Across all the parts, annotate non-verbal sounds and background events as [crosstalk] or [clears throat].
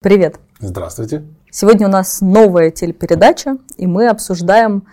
Привет. Здравствуйте. Сегодня у нас новая телепередача, и мы обсуждаем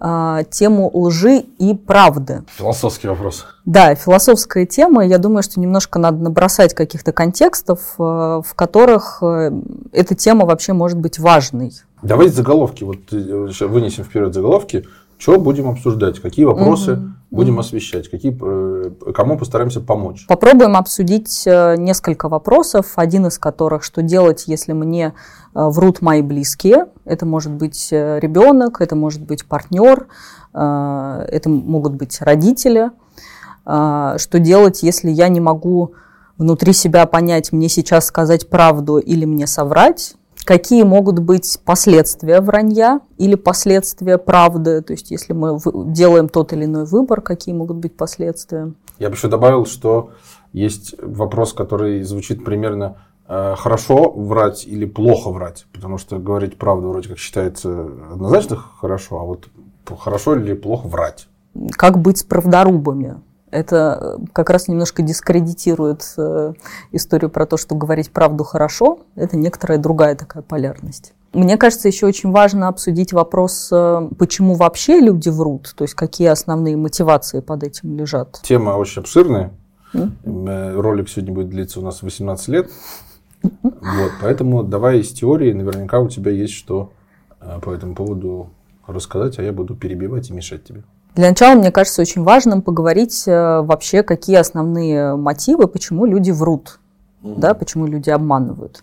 э, тему лжи и правды. Философский вопрос. Да, философская тема. Я думаю, что немножко надо набросать каких-то контекстов, э, в которых э, эта тема вообще может быть важной. Давайте заголовки. Вот э, вынесем вперед заголовки. Что будем обсуждать? Какие вопросы угу. будем угу. освещать? Какие, э, кому постараемся помочь? Попробуем обсудить э, несколько вопросов. Один из которых, что делать, если мне э, врут мои близкие. Это может быть ребенок, это может быть партнер, это могут быть родители. Что делать, если я не могу внутри себя понять, мне сейчас сказать правду или мне соврать? Какие могут быть последствия вранья или последствия правды, то есть если мы делаем тот или иной выбор, какие могут быть последствия. Я бы еще добавил, что есть вопрос, который звучит примерно э, хорошо врать или плохо врать, потому что говорить правду вроде как считается однозначно хорошо, а вот хорошо или плохо врать. Как быть с правдорубами? Это э, как раз немножко дискредитирует э, историю про то, что говорить правду хорошо. Это некоторая другая такая полярность. Мне кажется, еще очень важно обсудить вопрос, э, почему вообще люди врут, то есть какие основные мотивации под этим лежат. Тема очень обширная. Mm? Ролик сегодня будет длиться у нас 18 лет. Вот, поэтому давай из теории, наверняка у тебя есть что по этому поводу рассказать, а я буду перебивать и мешать тебе. Для начала, мне кажется, очень важным поговорить э, вообще, какие основные мотивы, почему люди врут, mm да, почему люди обманывают.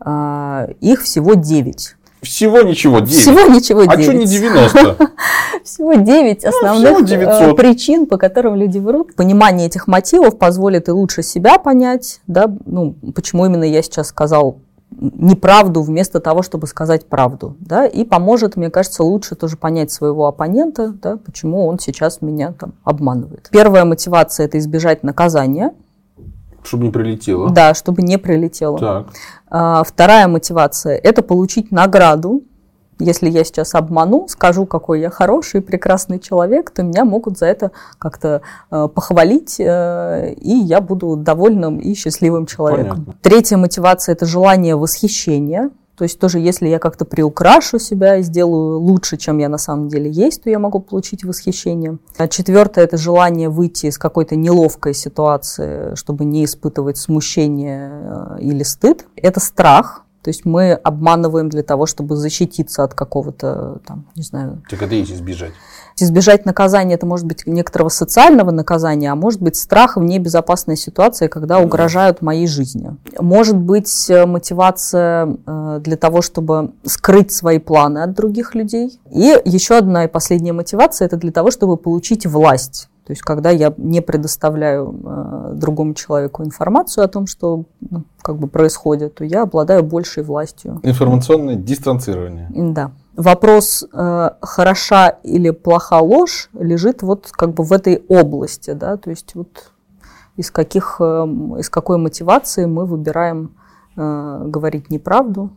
А, их всего 9. Всего ничего 9. Всего ничего 9. А что не 90? [laughs] Всего 9 основных ну, причин, по которым люди врут. Понимание этих мотивов позволит и лучше себя понять, да, ну, почему именно я сейчас сказал неправду вместо того, чтобы сказать правду. Да, и поможет, мне кажется, лучше тоже понять своего оппонента, да, почему он сейчас меня там обманывает. Первая мотивация – это избежать наказания. Чтобы не прилетело. Да, чтобы не прилетело. Так. А, вторая мотивация – это получить награду если я сейчас обману, скажу, какой я хороший, прекрасный человек, то меня могут за это как-то э, похвалить, э, и я буду довольным и счастливым человеком. Понятно. Третья мотивация – это желание восхищения. То есть тоже, если я как-то приукрашу себя и сделаю лучше, чем я на самом деле есть, то я могу получить восхищение. А четвертое – это желание выйти из какой-то неловкой ситуации, чтобы не испытывать смущение э, или стыд. Это страх, то есть мы обманываем для того, чтобы защититься от какого-то, там, не знаю... Так это есть избежать. Избежать наказания, это может быть некоторого социального наказания, а может быть страх в небезопасной ситуации, когда угрожают моей жизни. Может быть э, мотивация э, для того, чтобы скрыть свои планы от других людей. И еще одна и последняя мотивация, это для того, чтобы получить власть то есть, когда я не предоставляю э, другому человеку информацию о том, что ну, как бы происходит, то я обладаю большей властью. Информационное дистанцирование. Да. Вопрос, э, хороша или плоха ложь, лежит вот как бы в этой области, да, то есть вот из, каких, э, из какой мотивации мы выбираем э, говорить неправду,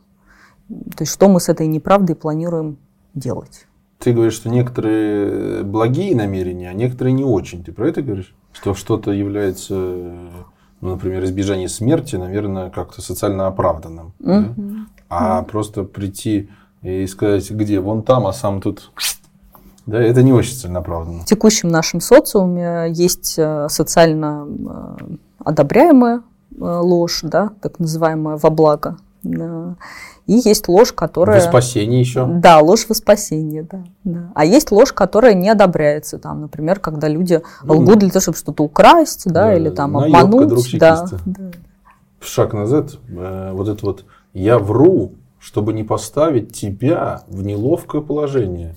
то есть что мы с этой неправдой планируем делать. Ты говоришь, что некоторые благие намерения, а некоторые не очень. Ты про это говоришь? Что что-то является, ну, например, избежание смерти, наверное, как-то социально оправданным. Угу. Да? А угу. просто прийти и сказать, где, вон там, а сам тут... Да, это не очень целенаправленно. В текущем нашем социуме есть э, социально э, одобряемая э, ложь, да, так называемая во благо. И есть ложь, которая... Во спасение еще. Да, ложь во спасение, да, да. А есть ложь, которая не одобряется. Там, например, когда люди ну, лгут для того, чтобы что-то украсть, да, да или там обмануть. Да, да. Шаг назад. Э, вот это вот «я вру, чтобы не поставить тебя в неловкое положение».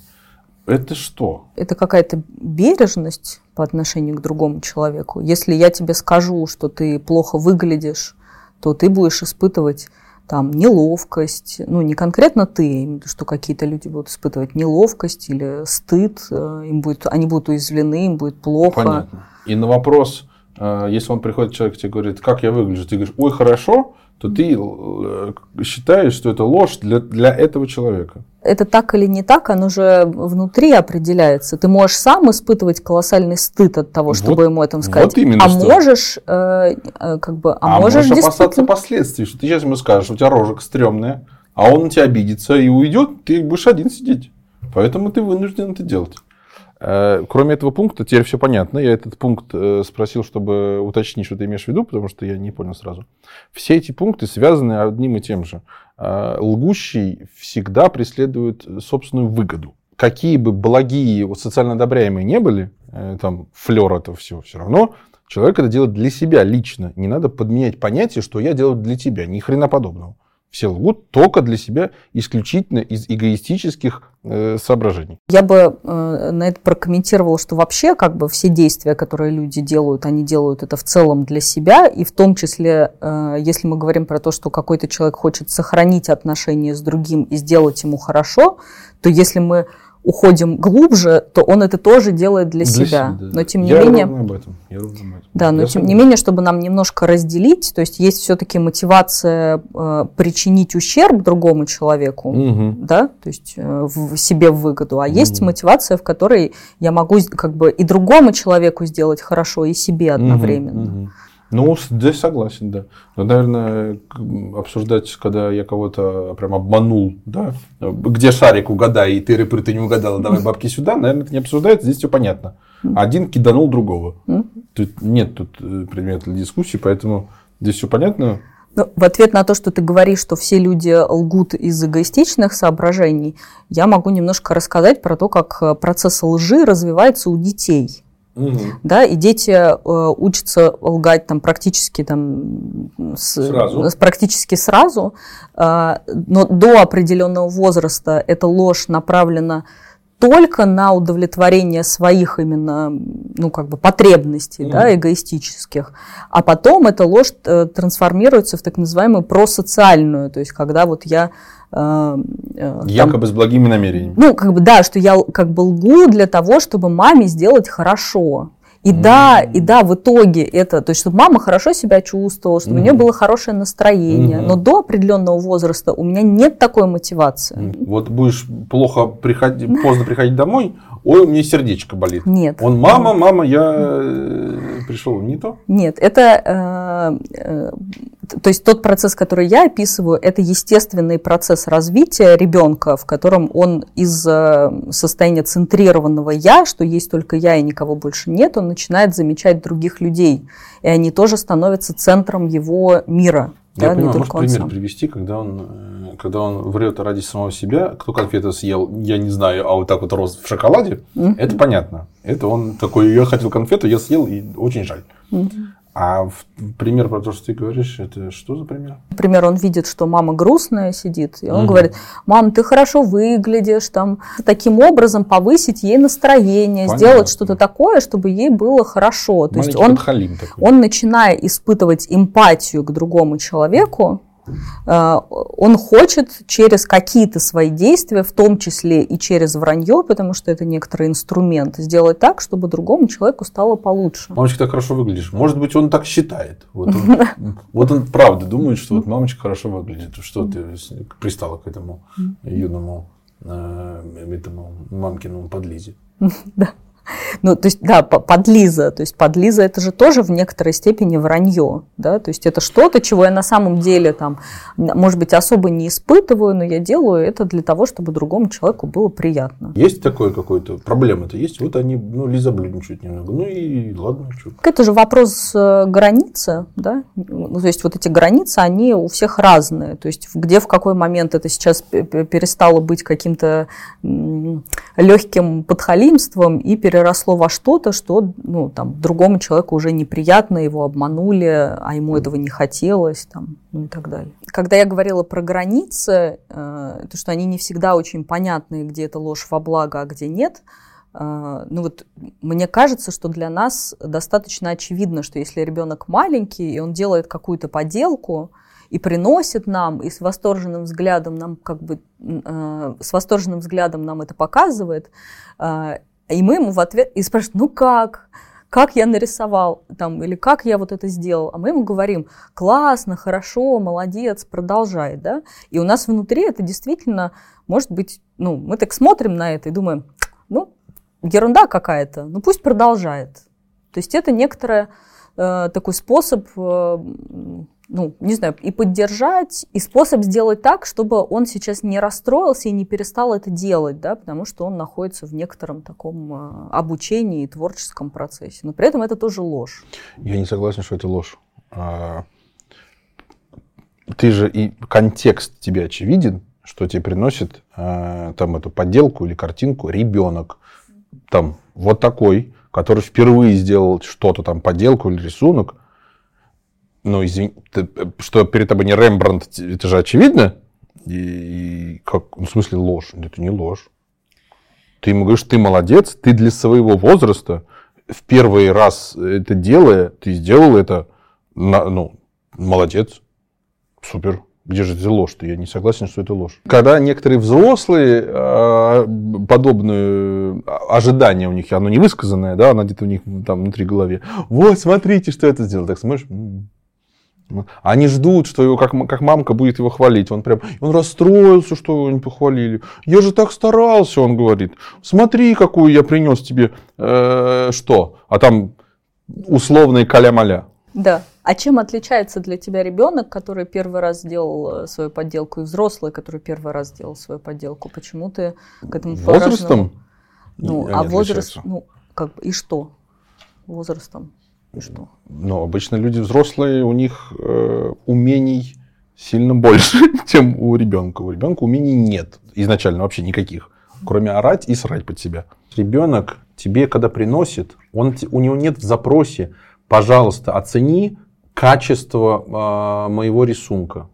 Это что? Это какая-то бережность по отношению к другому человеку. Если я тебе скажу, что ты плохо выглядишь, то ты будешь испытывать там неловкость, ну не конкретно ты, что какие-то люди будут испытывать неловкость или стыд, э, им будет, они будут уязвлены, им будет плохо. Понятно. И на вопрос, э, если он приходит человек тебе говорит, как я выгляжу, ты говоришь, ой, хорошо, то ты э, считаешь, что это ложь для, для этого человека. это так или не так, оно же внутри определяется. Ты можешь сам испытывать колоссальный стыд от того, чтобы вот, ему это сказать. Вот именно а что. можешь, э, э, как бы, а, а можешь, можешь опасаться последствий, что ты сейчас ему скажешь, у тебя рожек стрёмная, а он на тебя обидится и уйдет, ты будешь один сидеть. Поэтому ты вынужден это делать. Э, кроме этого пункта, теперь все понятно. Я этот пункт э, спросил, чтобы уточнить, что ты имеешь в виду, потому что я не понял сразу. Все эти пункты связаны одним и тем же. Э, лгущий всегда преследует собственную выгоду. Какие бы благие, социально одобряемые не были, там, флер это все, все равно человек это делает для себя лично. Не надо подменять понятие, что я делаю для тебя. Ни хрена подобного. Все лгут только для себя, исключительно из эгоистических э, соображений. Я бы э, на это прокомментировала, что вообще как бы все действия, которые люди делают, они делают это в целом для себя, и в том числе, э, если мы говорим про то, что какой-то человек хочет сохранить отношения с другим и сделать ему хорошо, то если мы уходим глубже, то он это тоже делает для, для себя. себя. Но тем не я менее... Ровно об этом. Я ровно об этом. Да, но я тем не менее, чтобы нам немножко разделить, то есть есть все-таки мотивация э, причинить ущерб другому человеку, угу. да, то есть э, в себе в выгоду, а угу. есть мотивация, в которой я могу как бы и другому человеку сделать хорошо, и себе одновременно. Угу, угу. Ну, здесь согласен, да. Но, наверное, обсуждать, когда я кого-то прям обманул, да, где шарик угадай, и ты рыпыр, ты не угадала, давай бабки сюда, наверное, это не обсуждается, здесь все понятно. Один киданул другого. Тут нет тут э, предмета для дискуссии, поэтому здесь все понятно. Ну, в ответ на то, что ты говоришь, что все люди лгут из эгоистичных соображений, я могу немножко рассказать про то, как э, процесс лжи развивается у детей. Угу. Да, и дети э, учатся лгать там практически там с, сразу. практически сразу, э, но до определенного возраста эта ложь направлена только на удовлетворение своих именно, ну, как бы потребностей, mm. да, эгоистических. А потом эта ложь э, трансформируется в так называемую просоциальную, то есть когда вот я Якобы там, с благими намерениями. Ну, как бы, да, что я как бы лгу для того, чтобы маме сделать хорошо. И mm. да, и да, в итоге это, то есть, чтобы мама хорошо себя чувствовала, чтобы mm. у нее было хорошее настроение. Mm-hmm. Но до определенного возраста у меня нет такой мотивации. Вот будешь плохо приходить, поздно приходить домой, ой, у меня сердечко болит. Нет. Он, мама, мама, я э, пришел не то? Нет, это, э, э, то есть тот процесс, который я описываю, это естественный процесс развития ребенка, в котором он из состояния центрированного я, что есть только я и никого больше нет, он начинает замечать других людей, и они тоже становятся центром его мира. Я да, понимаю, можешь пример сам. привести, когда он, э, когда он врет ради самого себя, кто конфеты съел, я не знаю, а вот так вот рос в шоколаде, mm-hmm. это понятно. Это он такой, я хотел конфету, я съел, и очень жаль. Mm-hmm. А пример про то, что ты говоришь, это что за пример? Например, он видит, что мама грустная сидит, и он угу. говорит, мам, ты хорошо выглядишь, там, таким образом повысить ей настроение, Понятно. сделать что-то такое, чтобы ей было хорошо. То есть он, он, начиная испытывать эмпатию к другому человеку, он хочет через какие-то свои действия, в том числе и через вранье, потому что это некоторый инструмент, сделать так, чтобы другому человеку стало получше. Мамочка так хорошо выглядишь. Может быть, он так считает. Вот он, [laughs] вот он правда думает, что вот мамочка хорошо выглядит. Что ты пристала к этому юному, э, этому мамкиному подлизе. [laughs] Да. Ну, то есть, да, подлиза. То есть, подлиза это же тоже в некоторой степени вранье. Да? То есть, это что-то, чего я на самом деле, там, может быть, особо не испытываю, но я делаю это для того, чтобы другому человеку было приятно. Есть такое какое-то, проблема-то есть. Вот они, ну, Лиза блюдничают немного. Ну, и ладно, что. Это же вопрос э, границы, да? Ну, то есть, вот эти границы, они у всех разные. То есть, где в какой момент это сейчас перестало быть каким-то легким подхалимством и перестало переросло во что-то, что ну, там, другому человеку уже неприятно, его обманули, а ему этого не хотелось там, ну, и так далее. Когда я говорила про границы, э, то, что они не всегда очень понятны, где это ложь во благо, а где нет, э, ну вот мне кажется, что для нас достаточно очевидно, что если ребенок маленький, и он делает какую-то поделку, и приносит нам, и с восторженным взглядом нам как бы э, с восторженным взглядом нам это показывает, э, и мы ему в ответ и спрашиваем, ну как? как я нарисовал, там, или как я вот это сделал. А мы ему говорим, классно, хорошо, молодец, продолжай, да. И у нас внутри это действительно, может быть, ну, мы так смотрим на это и думаем, ну, ерунда какая-то, ну пусть продолжает. То есть это некоторый э, такой способ э, ну, не знаю, и поддержать, и способ сделать так, чтобы он сейчас не расстроился и не перестал это делать, да, потому что он находится в некотором таком э, обучении и творческом процессе. Но при этом это тоже ложь. Я не согласен, что это ложь. А, ты же и контекст тебе очевиден, что тебе приносит а, там эту подделку или картинку ребенок. Там вот такой, который впервые сделал что-то там, подделку или рисунок, ну, извини, ты, что перед тобой не Рембрандт, это же очевидно. И, и как, ну, в смысле ложь? Это не ложь. Ты ему говоришь, ты молодец, ты для своего возраста в первый раз это делая, ты сделал это, на, ну, молодец, супер. Где же это ложь-то? Я не согласен, что это ложь. Когда некоторые взрослые, а, подобное ожидание у них, оно не высказанное, да, оно где-то у них там внутри голове. Вот, смотрите, что это сделал. Так смотришь, они ждут, что его, как, как мамка будет его хвалить. Он прям, он расстроился, что его не похвалили. Я же так старался, он говорит. Смотри, какую я принес тебе, э, что? А там условные каля-маля. Да. А чем отличается для тебя ребенок, который первый раз сделал э, свою подделку, и взрослый, который первый раз сделал свою подделку? Почему ты к этому Возрастом? Ну, а возраст, ну, как бы, и что? Возрастом. И что? Ну, обычно люди взрослые, у них э, умений сильно больше, [laughs] чем у ребенка. У ребенка умений нет изначально вообще никаких, кроме орать и срать под себя. Ребенок тебе, когда приносит, он, у него нет в запросе, пожалуйста, оцени качество э, моего рисунка.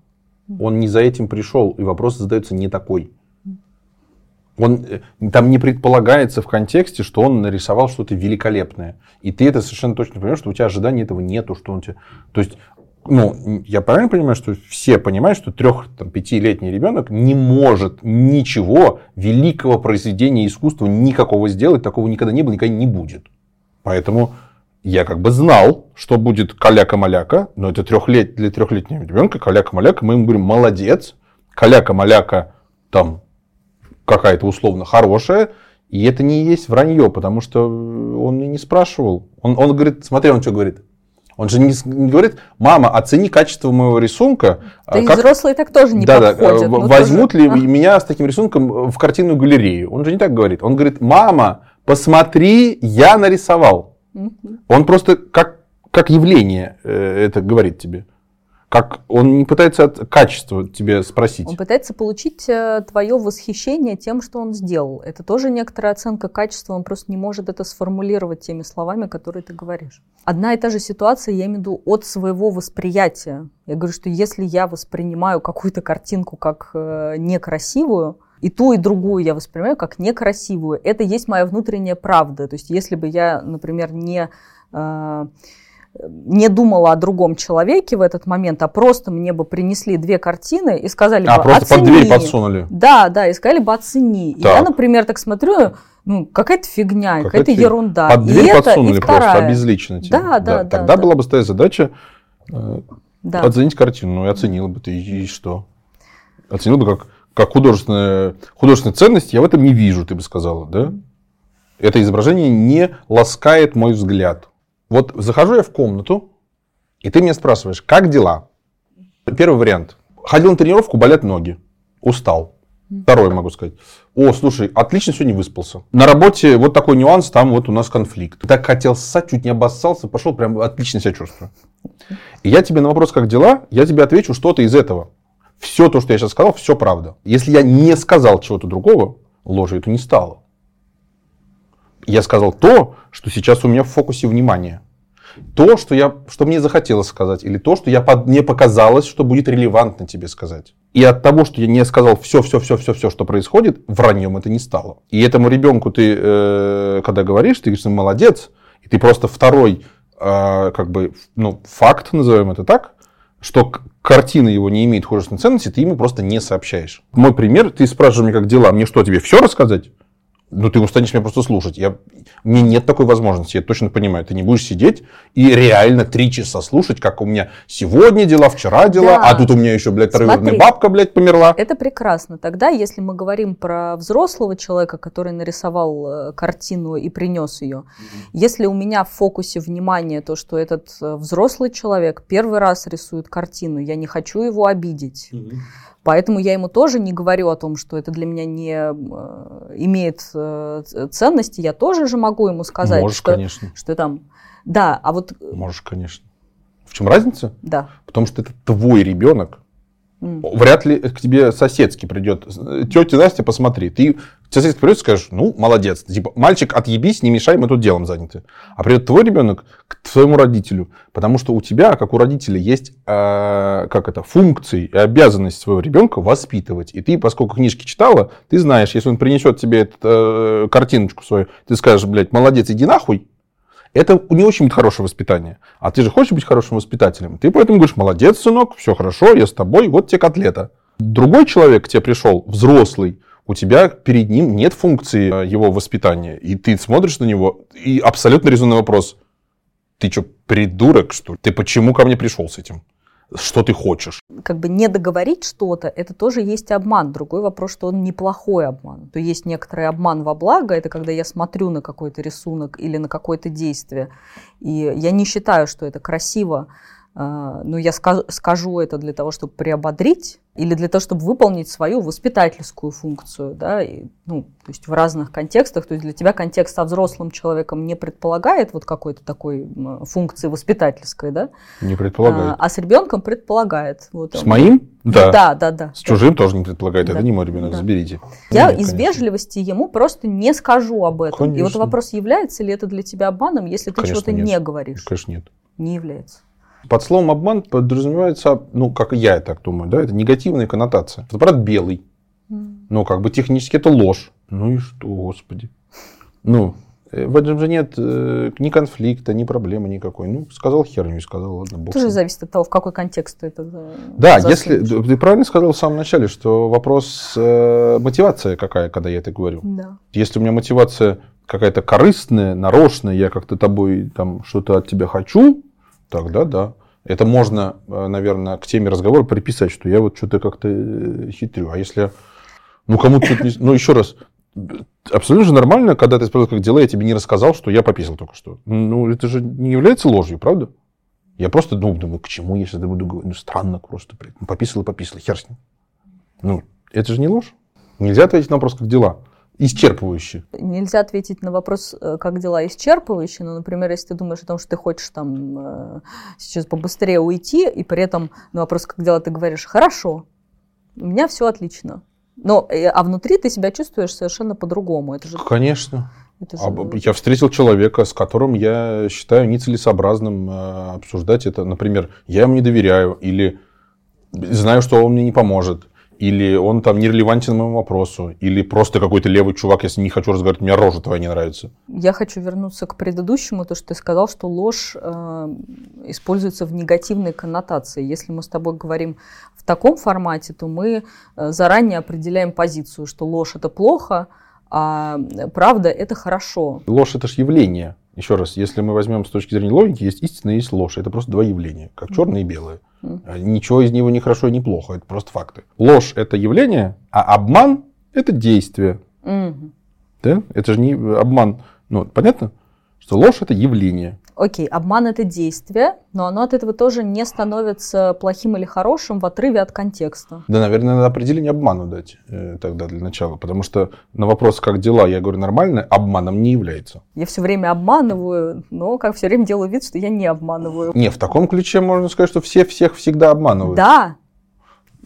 Он не за этим пришел, и вопрос задается не такой. Он, э, там не предполагается в контексте, что он нарисовал что-то великолепное. И ты это совершенно точно понимаешь, что у тебя ожидания этого нету, что он тебе... То есть, ну, я правильно понимаю, что все понимают, что трех-пятилетний ребенок не может ничего великого произведения искусства никакого сделать, такого никогда не было, никогда не будет. Поэтому я как бы знал, что будет каляка-маляка, но это трехлет, для трехлетнего ребенка каляка-маляка, мы ему говорим, молодец, каляка-маляка там какая-то условно хорошая, и это не есть вранье, потому что он мне не спрашивал. Он, он говорит, смотри, он что говорит. Он же не, не говорит, мама, оцени качество моего рисунка. Да как... и взрослые так тоже не да, подходят. Да, возьмут тоже... ли а. меня с таким рисунком в картинную галерею? Он же не так говорит. Он говорит, мама, посмотри, я нарисовал. Угу. Он просто как, как явление э, это говорит тебе. Как он не пытается от качества тебе спросить. Он пытается получить э, твое восхищение тем, что он сделал. Это тоже некоторая оценка качества, он просто не может это сформулировать теми словами, которые ты говоришь. Одна и та же ситуация, я имею в виду, от своего восприятия. Я говорю, что если я воспринимаю какую-то картинку как э, некрасивую, и ту, и другую я воспринимаю как некрасивую. Это есть моя внутренняя правда. То есть если бы я, например, не... Не думала о другом человеке в этот момент, а просто мне бы принесли две картины и сказали а, бы, просто оцени. под дверь подсунули. Да, да, и сказали бы, оцени. Так. И я, например, так смотрю, ну, какая-то фигня, какая-то какая ерунда. Под дверь и подсунули это, просто, обезлично. Да, да, да. Тогда да, была бы стоя задача э, да. оценить картину. Ну, и оценила бы ты, и, и что? Оценил бы как, как художественная, художественная ценность, я в этом не вижу, ты бы сказала, да? Это изображение не ласкает мой взгляд. Вот захожу я в комнату, и ты меня спрашиваешь, как дела? Первый вариант. Ходил на тренировку, болят ноги. Устал. Второй могу сказать. О, слушай, отлично сегодня выспался. На работе вот такой нюанс, там вот у нас конфликт. Так хотел ссать, чуть не обоссался, пошел, прям отлично себя чувствую. И я тебе на вопрос, как дела, я тебе отвечу что-то из этого. Все то, что я сейчас сказал, все правда. Если я не сказал чего-то другого, ложи это не стало я сказал то, что сейчас у меня в фокусе внимания. То, что, я, что мне захотелось сказать, или то, что я под, мне показалось, что будет релевантно тебе сказать. И от того, что я не сказал все, все, все, все, все, что происходит, враньем это не стало. И этому ребенку ты, э, когда говоришь, ты говоришь, молодец, и ты просто второй, э, как бы, ну, факт, назовем это так, что картина его не имеет художественной ценности, ты ему просто не сообщаешь. Мой пример, ты спрашиваешь меня, как дела, мне что, тебе все рассказать? Ну, ты устанешь меня просто слушать. Я... У меня нет такой возможности, я точно понимаю. Ты не будешь сидеть и реально три часа слушать, как у меня сегодня дела, вчера дела, да. а тут у меня еще, блядь, троюродная бабка, блядь, померла. Это прекрасно. Тогда, если мы говорим про взрослого человека, который нарисовал э, картину и принес ее, mm-hmm. если у меня в фокусе внимания то, что этот э, взрослый человек первый раз рисует картину, я не хочу его обидеть. Mm-hmm Поэтому я ему тоже не говорю о том, что это для меня не э, имеет э, ценности. Я тоже же могу ему сказать, Можешь, что, конечно. что там... Да, а вот... Можешь, конечно. В чем разница? Да. Потому что это твой ребенок, Вряд ли к тебе соседский придет. Тетя Настя, посмотри. Ты соседский придет и скажешь, ну, молодец. Типа, мальчик, отъебись, не мешай, мы тут делом заняты. А придет твой ребенок к твоему родителю. Потому что у тебя, как у родителя, есть э, как это, функции и обязанность своего ребенка воспитывать. И ты, поскольку книжки читала, ты знаешь, если он принесет тебе эту э, картиночку свою, ты скажешь, блядь, молодец, иди нахуй, это не очень хорошее воспитание. А ты же хочешь быть хорошим воспитателем. Ты поэтому говоришь, молодец, сынок, все хорошо, я с тобой, вот тебе котлета. Другой человек к тебе пришел, взрослый, у тебя перед ним нет функции э, его воспитания. И ты смотришь на него, и абсолютно резонный вопрос. Ты что, придурок, что ли? Ты почему ко мне пришел с этим? Что ты хочешь. Как бы не договорить что-то, это тоже есть обман. Другой вопрос, что он неплохой обман. То есть некоторый обман во благо, это когда я смотрю на какой-то рисунок или на какое-то действие, и я не считаю, что это красиво, а, но я скажу это для того, чтобы приободрить или для того, чтобы выполнить свою воспитательскую функцию, да, и, ну, то есть в разных контекстах, то есть для тебя контекст со взрослым человеком не предполагает вот какой-то такой функции воспитательской, да? Не предполагает. А, а с ребенком предполагает. Вот с он. моим? Да. Да, да, да. С чужим тоже не предполагает, да. это не мой ребенок, да. заберите. Я Нет, из конечно. вежливости ему просто не скажу об этом. Конечно. И вот вопрос, является ли это для тебя обманом, если ты чего-то не говоришь? Конечно, нет. Не является. Под словом обман подразумевается, ну, как я так думаю, да, это негативная коннотация. Фотоаппарат белый. Ну, как бы технически это ложь. Ну и что, господи. Ну, э, в этом же нет э, ни конфликта, ни проблемы никакой. Ну, сказал херню и сказал, ладно, бог. Тоже зависит от того, в какой контекст ты это Да, если ты правильно сказал в самом начале, что вопрос э, мотивация какая, когда я это говорю. Да. Если у меня мотивация какая-то корыстная, нарочная, я как-то тобой там что-то от тебя хочу, Тогда да. Это можно, э, наверное, к теме разговора приписать, что я вот что-то как-то э, хитрю. А если, ну, кому-то не... Ну, еще раз, абсолютно же нормально, когда ты спросил, как дела, я тебе не рассказал, что я пописал только что. Ну, это же не является ложью, правда? Я просто ну, думаю, к чему, если я буду говорить? Ну, странно просто, блядь. Ну, пописал и пописал, хер с ним. Ну, это же не ложь. Нельзя ответить на вопрос, как дела исчерпывающе. Нельзя ответить на вопрос, э, как дела исчерпывающе, но, например, если ты думаешь о том, что ты хочешь там э, сейчас побыстрее уйти, и при этом на вопрос, как дела, ты говоришь, хорошо, у меня все отлично. Но, э, а внутри ты себя чувствуешь совершенно по-другому. Это же... Конечно. Это же... Я встретил человека, с которым я считаю нецелесообразным обсуждать это. Например, я ему не доверяю или знаю, что он мне не поможет или он там нерелевантен моему вопросу, или просто какой-то левый чувак, если не хочу разговаривать, мне рожа твоя не нравится. Я хочу вернуться к предыдущему, то, что ты сказал, что ложь э, используется в негативной коннотации. Если мы с тобой говорим в таком формате, то мы э, заранее определяем позицию, что ложь это плохо, а правда это хорошо. Ложь это же явление. Еще раз, если мы возьмем с точки зрения логики, есть истина есть ложь. Это просто два явления, как черное и белое. Mm. Ничего из него не хорошо и не плохо, это просто факты. Ложь – это явление, а обман – это действие. Mm. Да? Это же не обман. Ну, понятно? Что ложь – это явление. Окей, обман это действие, но оно от этого тоже не становится плохим или хорошим в отрыве от контекста. Да, наверное, надо определение обману дать э, тогда для начала, потому что на вопрос, как дела, я говорю нормально, обманом не является. Я все время обманываю, но как все время делаю вид, что я не обманываю. Не, в таком ключе можно сказать, что все всех всегда обманывают. Да,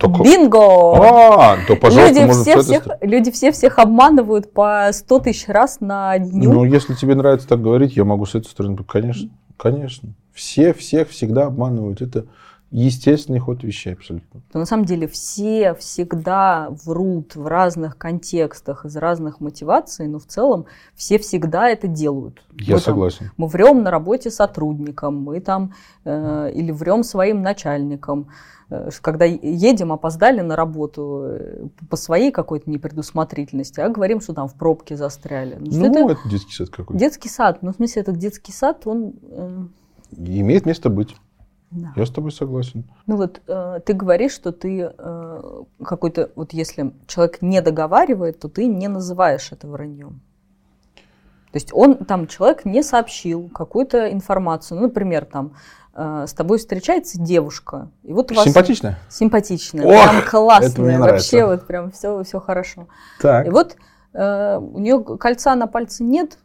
только... Бинго! А, то, пожалуйста, люди все, всех, люди все всех обманывают по 100 тысяч раз на дню. Ну, если тебе нравится так говорить, я могу с этой стороны, конечно, конечно. Все всех всегда обманывают. Это естественный ход вещей абсолютно. То на самом деле все всегда врут в разных контекстах, из разных мотиваций, но в целом все всегда это делают. Я мы, там, согласен. мы врем на работе сотрудникам, мы там э, или врем своим начальникам. Э, когда едем, опоздали на работу э, по своей какой-то непредусмотрительности, а говорим, что там в пробке застряли. Ну, что это, это детский сад какой-то. Детский сад. Ну, в смысле, этот детский сад, он... э, Имеет место быть. Да. Я с тобой согласен. Ну вот э, ты говоришь, что ты э, какой-то, вот если человек не договаривает, то ты не называешь это враньем. То есть он там, человек не сообщил какую-то информацию. Ну, например, там э, с тобой встречается девушка. И вот у вас Симпатичная? Симпатичная. Ох, прям классная. вообще вот прям все, все хорошо. Так. И вот э, у нее кольца на пальце нет,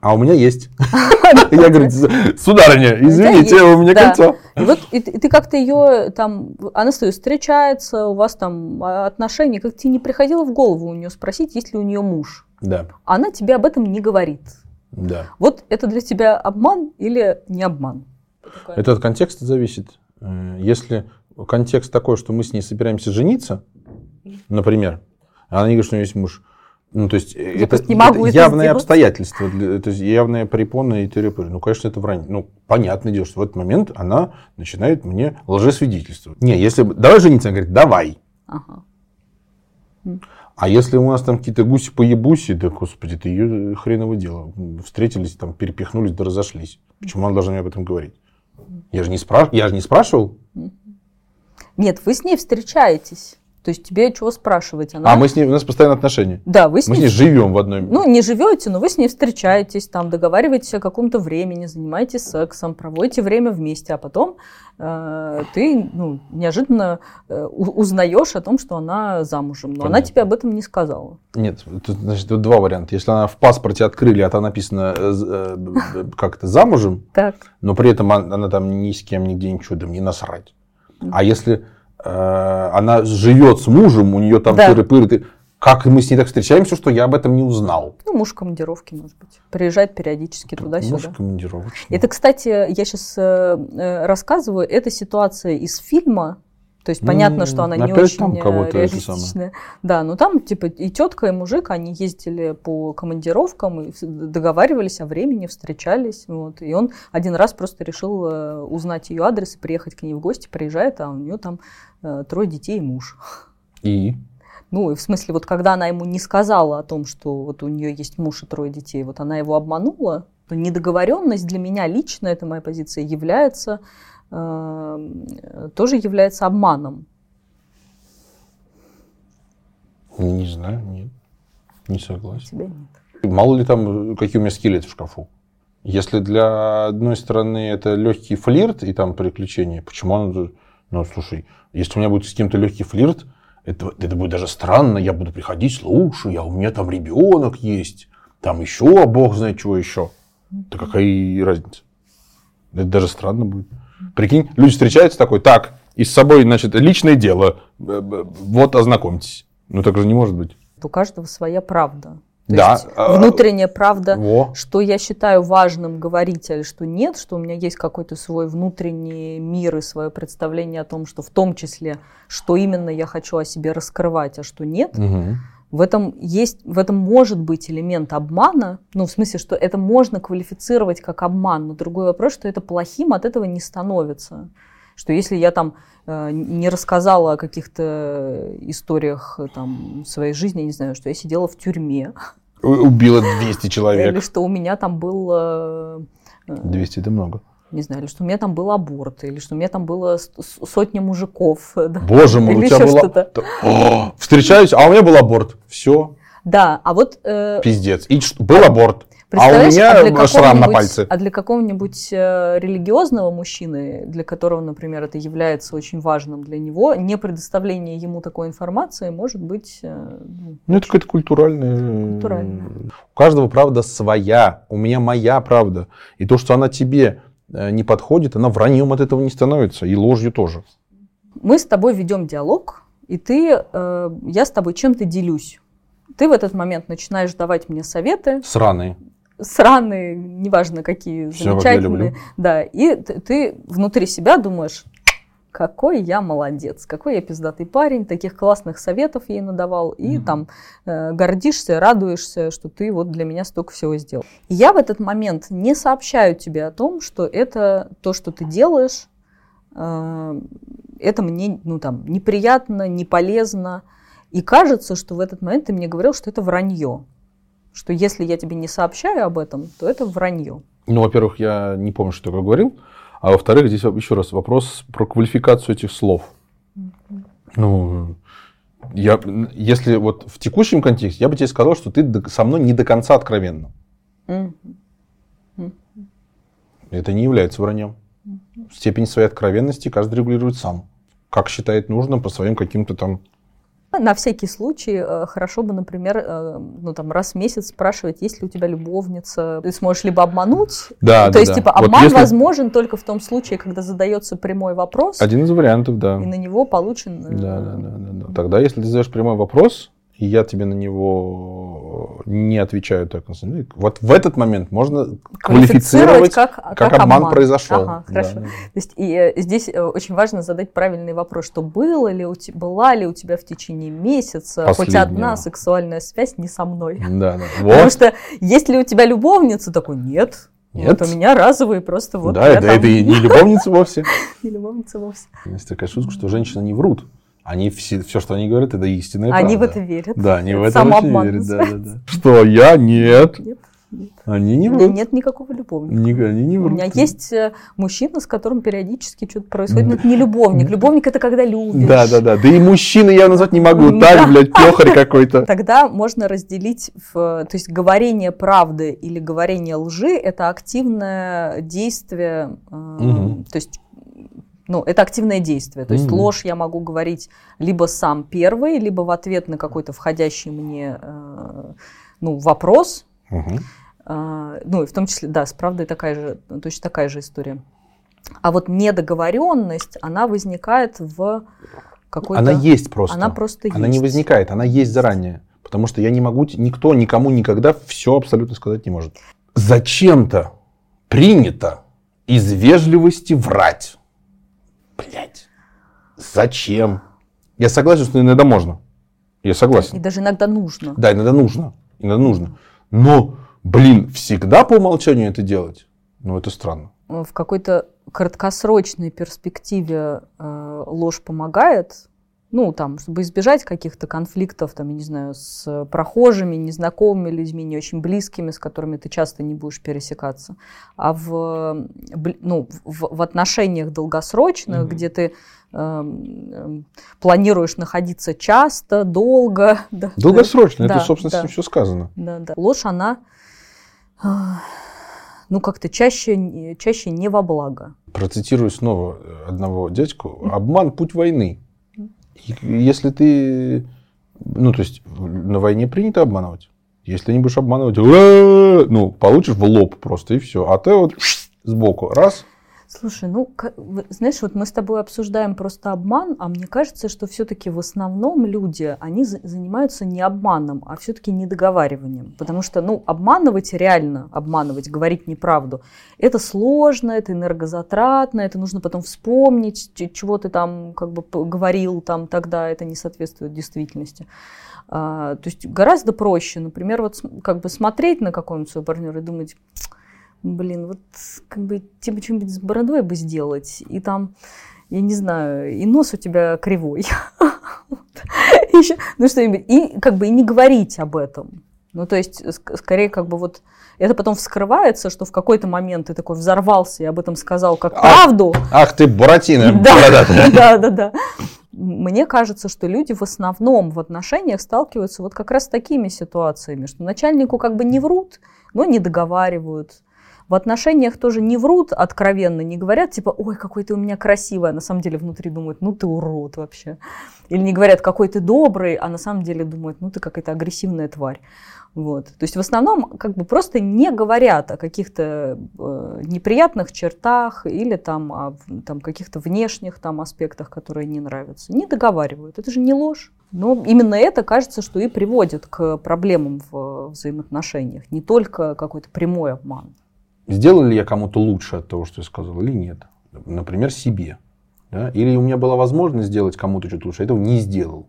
А у меня есть. [laughs] Я говорю, сударыня, извините, у меня кольцо. И вот ты как-то ее там, она с тобой встречается, у вас там а, отношения, как тебе не приходило в голову у нее спросить, есть ли у нее муж? Да, Она тебе об этом не говорит. да. Вот это для тебя обман или не обман? Это от контекста зависит. Э, Если контекст такой, что мы с ней собираемся жениться, например, а она не говорит, что у нее есть муж, ну, то есть, э, это, не могу это явное сделать. обстоятельство, для- то есть явная препона и терапия. Ну, конечно, это вранье. Ну, понятное дело, что в этот момент она начинает мне лжесвидетельствовать. Не, если давай жениться, она говорит, давай. Ага. А если у нас там какие-то гуси-поебуси, да, господи, это ее хреново дело. Встретились, там, перепихнулись, да разошлись. Почему она должна мне об этом говорить? Я же не, спраш... я же не спрашивал. Нет, вы с ней встречаетесь. То есть тебе чего спрашивать? Она... А мы с ней, у нас постоянно отношения. Да, вы с Мы с ней ней живем в одной... Ну, не живете, но вы с ней встречаетесь, там, договариваетесь о каком-то времени, занимаетесь сексом, проводите время вместе, а потом э, ты ну, неожиданно э, узнаешь о том, что она замужем. Но она Понятно. тебе об этом не сказала. Нет, тут, значит, тут два варианта. Если она в паспорте открыли, а там написано э, э, как-то замужем, Так. но при этом он- она там ни с кем, нигде ничего, да мне насрать. А если она живет с мужем, у нее там Да. тыры-пыры, ты- как мы с ней так встречаемся, что я об этом не узнал? Ну, муж в командировке, может быть. Приезжает периодически туда-сюда. Муж командировочный. Это, кстати, я сейчас рассказываю, это ситуация из фильма. То есть Ну, понятно, что она не очень там э, кого-то реалистичная. Да, но там типа и тетка, и мужик, они ездили по командировкам и договаривались о времени, встречались. Вот. И он один раз просто решил э, узнать ее адрес и приехать к ней в гости. Приезжает, а у нее там э, трое детей и муж. И? Ну, и в смысле, вот когда она ему не сказала о том, что вот у нее есть муж и трое детей, вот она его обманула, то недоговоренность для меня лично, это моя позиция, является тоже является обманом. Не знаю, нет. Не согласен. тебя нет. Мало ли там, э, какие у меня скелеты в шкафу. Если для одной стороны это легкий флирт и там приключения, почему он... Ну, слушай, если у меня будет с кем-то легкий флирт, это, это будет даже странно, я буду приходить, слушай, а у меня там ребенок есть, там еще, бог знает чего еще. Да какая разница? Это даже странно будет. Прикинь, люди встречаются такой, так, и с собой, значит, личное дело, э, э, вот ознакомьтесь. Ну, так же не может быть. У каждого своя правда. То Да, есть а- внутренняя правда, Во. что я считаю важным говорить, а что нет, что у меня есть какой-то свой внутренний мир и свое представление о том, что в том числе, что именно я хочу о себе раскрывать, а что нет. Мгм. В этом есть, в этом может быть элемент обмана, ну, в смысле, что это можно квалифицировать как обман, но другой вопрос, что это плохим от этого не становится. Что если я там э, не рассказала о каких-то историях э, там, своей жизни, не знаю, что я сидела в тюрьме, У- Убило 200 [laughs] или человек. что у меня там был, э, 200 это много. Не знаю, или что у меня там был аборт, или что у меня там было сотня мужиков. э, [laughs] да. Боже мой, Или у тебя еще была... что-то. Т- О, встречаюсь, а у меня был аборт. Все, Да, а вот э, пиздец. И был аборт. А у меня для шрам на пальце. А для какого-нибудь э, религиозного мужчины, для которого, например, это является очень важным для него, не предоставление ему такой информации может быть... э, ну, Ну, это какая-то культуральная... Культуральная. У каждого правда своя. У меня моя правда. И то, что она тебе э, не подходит, она враньем от этого не становится. И ложью тоже. Мы с тобой ведем диалог, и ты, э, я с тобой чем-то делюсь. Ты в этот момент начинаешь давать мне советы, Сраные. сраные, неважно какие, я замечательные. Да, и ты, ты внутри себя думаешь, какой я молодец, какой я пиздатый парень, таких классных советов ей надавал, и mm-hmm. там э, гордишься, радуешься, что ты вот для меня столько всего сделал. И я в этот момент не сообщаю тебе о том, что это то, что ты делаешь, э, это мне ну, там, неприятно, не полезно. И кажется, что в этот момент ты мне говорил, что это вранье. Что если я тебе не сообщаю об этом, то это вранье. Ну, во-первых, я не помню, что я говорил. А во-вторых, здесь еще раз вопрос про квалификацию этих слов. Ну, я, если вот в текущем контексте, я бы тебе сказал, что ты со мной не до конца откровенна. Это не является враньем. Степень своей откровенности каждый регулирует сам. Как считает нужным по своим каким-то там на всякий случай э, хорошо бы, например, э, ну, там, раз в месяц спрашивать, есть ли у тебя любовница. Ты сможешь либо обмануть, да, то да, есть, да. типа, обман вот если... возможен только в том случае, когда задается прямой вопрос. Один из вариантов, да. И на него получен... Э, да, да, да, да, да. Тогда, если ты задаешь прямой вопрос, и я тебе на него не отвечаю так. Вот в этот момент можно квалифицировать, как, как, как обман, обман произошел. Ага, хорошо. Да. То есть и, э, здесь э, очень важно задать правильный вопрос, что было ли у тебя, была ли у тебя в течение месяца Последнего. хоть одна сексуальная связь не со мной. Да, да. [laughs] Вот. Потому что есть ли у тебя любовница, такой нет. Нет. Вот у меня разовые просто вот. Да, это, там... это и не любовница вовсе. [laughs] Не любовница вовсе. Есть такая шутка, что женщины не врут. Они все, все, что они говорят, это истинная они правда. в это верят. Да, они это в это очень верят. Да, да, да. [laughs] Что я? Нет. Нет. Нет. Они не врут. Нет никакого любовника. Не, они не врут. У меня есть э, мужчина, с которым периодически что-то происходит, но это не любовник. Любовник это когда любишь. Да, да, да. Да и мужчины я назвать не могу. Так, блядь, пехарь [laughs] какой-то. Тогда можно разделить, в, то есть говорение правды или говорение лжи это активное действие, угу. то есть ну, это активное действие. То есть mm-hmm. ложь я могу говорить либо сам первый, либо в ответ на какой-то входящий мне э, ну, вопрос. Mm-hmm. Э, ну, и в том числе, да, с правдой такая же, точно такая же история. А вот недоговоренность, она возникает в какой-то... Она есть просто. Она просто Она есть. не возникает, она есть заранее. Потому что я не могу, никто никому никогда все абсолютно сказать не может. Зачем-то принято из вежливости врать. Блять. Зачем? Я согласен, что иногда можно. Я согласен. И даже иногда нужно. Да, иногда нужно. Иногда нужно. Но, блин, всегда по умолчанию это делать, ну, это странно. В какой-то краткосрочной перспективе э, ложь помогает, ну, там, чтобы избежать каких-то конфликтов, там, я не знаю, с прохожими, незнакомыми людьми, не очень близкими, с которыми ты часто не будешь пересекаться. А в, ну, в, в отношениях долгосрочных, mm-hmm. где ты э, планируешь находиться часто, долго. [laughs] Долгосрочно, да, это, собственно, да, все сказано. Да, да. Ложь, она ну, как-то чаще, чаще не во благо. Процитирую снова одного дядьку. Обман – путь войны. Если ты... Ну, то есть, на войне принято обманывать. Если не будешь обманывать, ну, получишь в лоб просто, и все. А ты вот сбоку, раз, Слушай, ну, знаешь, вот мы с тобой обсуждаем просто обман, а мне кажется, что все-таки в основном люди, они занимаются не обманом, а все-таки недоговариванием. Потому что, ну, обманывать реально, обманывать, говорить неправду, это сложно, это энергозатратно, это нужно потом вспомнить, чего ты там как бы говорил там тогда, это не соответствует действительности. А, то есть гораздо проще, например, вот как бы смотреть на какого-нибудь своего партнера и думать, блин, вот как бы тебе что-нибудь с бородой бы сделать, и там, я не знаю, и нос у тебя кривой. [laughs] Ну что-нибудь, и как бы и не говорить об этом. Ну, то есть, скорее, как бы вот это потом вскрывается, что в какой-то момент ты такой взорвался и об этом сказал как правду. Ах ты, Буратино, [laughs] да, [laughs] да, да, да. Мне кажется, что люди в основном в отношениях сталкиваются вот как раз с такими ситуациями, что начальнику как бы не врут, но не договаривают, в отношениях тоже не врут откровенно, не говорят типа, ой, какой ты у меня красивый, а на самом деле внутри думают, ну ты урод вообще. Или не говорят, какой ты добрый, а на самом деле думают, ну ты какая-то агрессивная тварь. Вот. То есть в основном как бы просто не говорят о каких-то э, неприятных чертах или там о там, каких-то внешних там, аспектах, которые не нравятся. Не договаривают. Это же не ложь. Но именно это кажется, что и приводит к проблемам в взаимоотношениях, не только какой-то прямой обман. Сделал ли я кому-то лучше от того, что я сказал, или нет? Например, себе. Да? Или у меня была возможность сделать кому-то что-то лучше, а этого не сделал.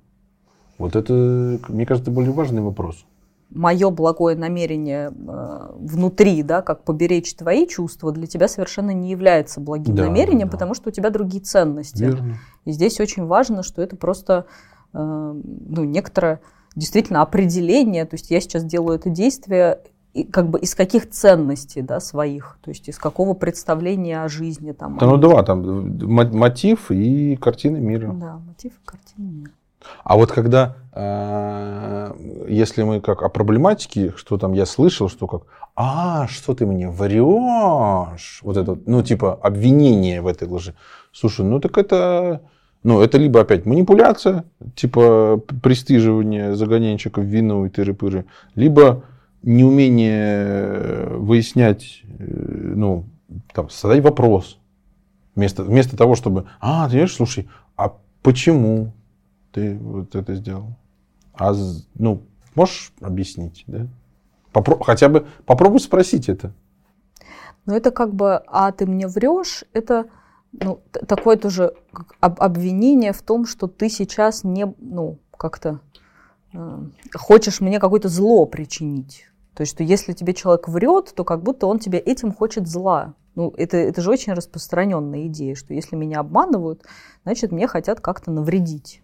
Вот это, мне кажется, более важный вопрос. Мое благое намерение э, внутри, да, как поберечь твои чувства, для тебя совершенно не является благим Да, намерением, да, да. потому что у тебя другие ценности. Верно. И здесь очень важно, что это просто э, ну, некоторое действительно определение. То есть я сейчас делаю это действие и как бы из каких ценностей да, своих, то есть из какого представления о жизни. Там, Да, ну два, там мо- мотив и картина мира. Да, мотив и картина мира. А вот когда, э, если мы как о проблематике, что там я слышал, что как, а, что ты мне врешь, вот это, ну, типа, обвинение в этой лжи. Слушай, ну, так это, ну, это либо опять манипуляция, типа, пристыживание загоненчика в вину и тыры-пыры, либо неумение выяснять, э, ну, там, задать вопрос. Вместо, вместо того, чтобы, а, ты знаешь, слушай, а почему ты вот это сделал? А, ну, можешь объяснить, да? Попро- хотя бы попробуй спросить это. Но это как бы, а ты мне врешь, это ну, такое тоже обвинение в том, что ты сейчас не, ну, как-то э, хочешь мне какое-то зло причинить. То есть, что если тебе человек врет, то как будто он тебе этим хочет зла. Ну, это, это же очень распространенная идея, что если меня обманывают, значит, мне хотят как-то навредить.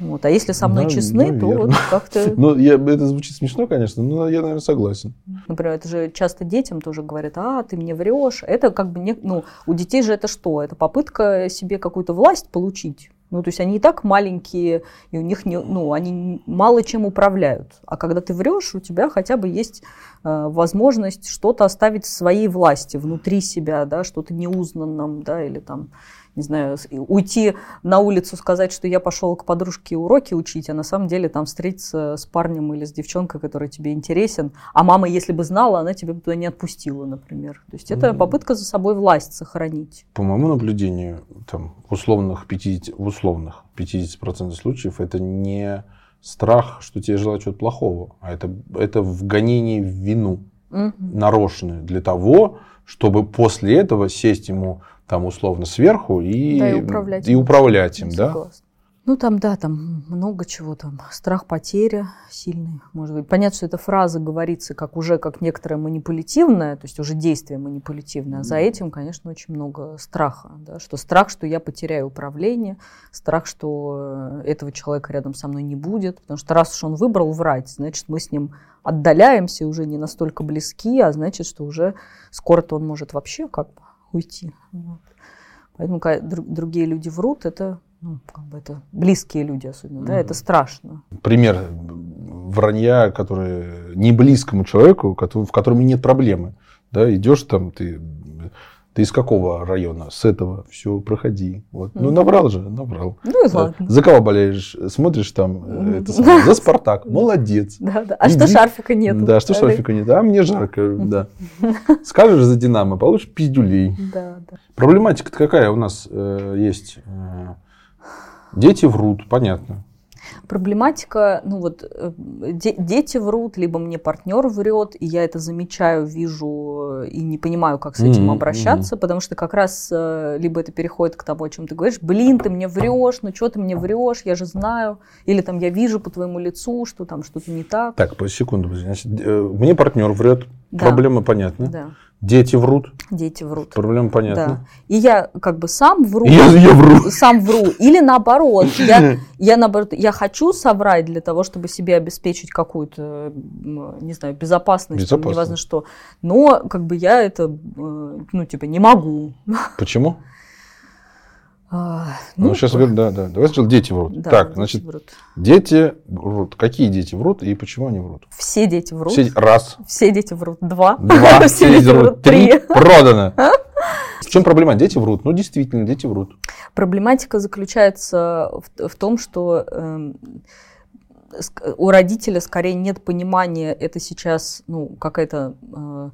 Вот. А если со мной Да, честны, то вот как-то [laughs] Ну, я, это звучит смешно, конечно, но я, наверное, согласен. Например, это же часто детям тоже говорят, а, ты мне врешь. Это как бы, не, ну, у детей же это что? Это попытка себе какую-то власть получить. Ну, то есть они и так маленькие, и у них, не, ну, они мало чем управляют. А когда ты врешь, у тебя хотя бы есть э, возможность что-то оставить в своей власти, внутри себя, да, что-то неузнанном, да, или там, не знаю, уйти на улицу, сказать, что я пошел к подружке уроки учить, а на самом деле там встретиться с парнем или с девчонкой, который тебе интересен, а мама, если бы знала, она тебя бы туда не отпустила, например. То есть это попытка за собой власть сохранить. По моему наблюдению, там, в условных 50, в условных 50% случаев это не страх, что тебе желают чего-то плохого, а это, это вгонение в вину Мгм. нарочную для того, чтобы после этого сесть ему там условно сверху и, Да, и управлять и им. управлять им, да? Согласна. Ну, там, да, там много чего там. Страх потери сильный, может быть. Понятно, что эта фраза говорится как уже как некоторое манипулятивное, то есть уже действие манипулятивное. А за этим, конечно, очень много страха. Да? Что страх, что я потеряю управление, страх, что э, этого человека рядом со мной не будет. Потому что раз уж он выбрал врать, значит, мы с ним отдаляемся, уже не настолько близки, а значит, что уже скоро-то он может вообще как бы уйти. Вот. Поэтому когда дру- другие люди врут, это, ну, как бы это близкие люди особенно, да, это страшно. Пример вранья, который не близкому человеку, в котором нет проблемы. Да, идешь там, ты, ты из какого района? С этого. Все, проходи. Вот. Ну, Мгм. наврал же, наврал. Ну и Да. ладно. За кого болеешь? Смотришь там, э, это самое, за Спартак. [laughs] Молодец. Да, да. А что Иди. шарфика нет? Да, что шарфика нет? А мне жарко, [laughs] да. Скажешь за Динамо, получишь пиздюлей. Да, да. Проблематика какая у нас э, есть? Э, Дети врут, понятно. Проблематика, ну вот э, де- дети врут, либо мне партнер врет, и я это замечаю, вижу э, и не понимаю, как с этим Мгм, обращаться, потому что как раз э, либо это переходит к тому, о чем ты говоришь, блин, ты мне врешь, ну что ты мне врешь, я же знаю, или там я вижу по твоему лицу, что там что-то не так. Так, по секунду. Значит, мне партнер врет, Да. проблема понятна. Да, Дети врут, дети врут. проблема Да. понятна. И я как бы сам вру. Я, я вру. сам вру. Или наоборот, [laughs] я, я наоборот, я хочу соврать для того, чтобы себе обеспечить какую-то, не знаю, безопасность, Безопасность. неважно что. Но как бы я это, э, ну типа, не могу. Почему? А, Ну, сейчас говорю, да, да. Давай сначала дети врут. да, так, дети значит, врут. дети врут. Какие дети врут и почему они врут? все дети врут. Все- раз, Все дети врут. Два. два, [laughs] Все дети врут. три, продано. В чем проблема? Дети врут. Ну, действительно, дети врут. Проблематика заключается в, в том, что ск- у родителя скорее нет понимания, это сейчас ну, какая-то э,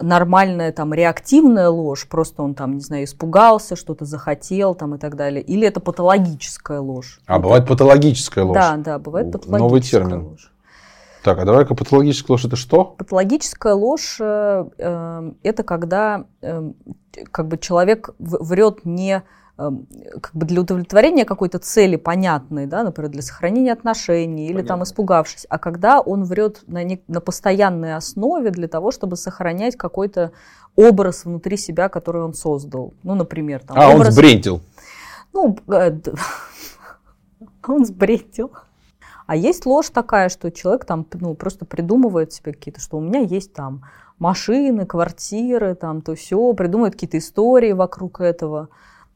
нормальная там реактивная ложь, просто он там, не знаю, испугался, что-то захотел там и так далее, или это патологическая ложь. А Вот бывает патологическая ложь. Да, да, бывает патологическая новый термин. ложь. Так, а давай-ка патологическая ложь это что? Патологическая ложь э, э, это когда э, как бы человек врет не как бы для удовлетворения какой-то цели понятной, да, например, для сохранения отношений или там испугавшись, а когда он врет на, не, на постоянной основе для того, чтобы сохранять какой-то образ внутри себя, который он создал. Ну, например, там. А, образ... он сбрендил. Ну, э, [laughs] он сбрендил. А есть ложь такая, что человек там ну, просто придумывает себе какие-то, что у меня есть там машины, квартиры, там то все, придумывает какие-то истории вокруг этого.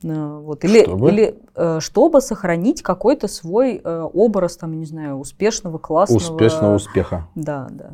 Э, вот. Или, чтобы? или э, чтобы сохранить какой-то свой э, образ, там, не знаю, успешного, классного. Успешного успеха. Да, да.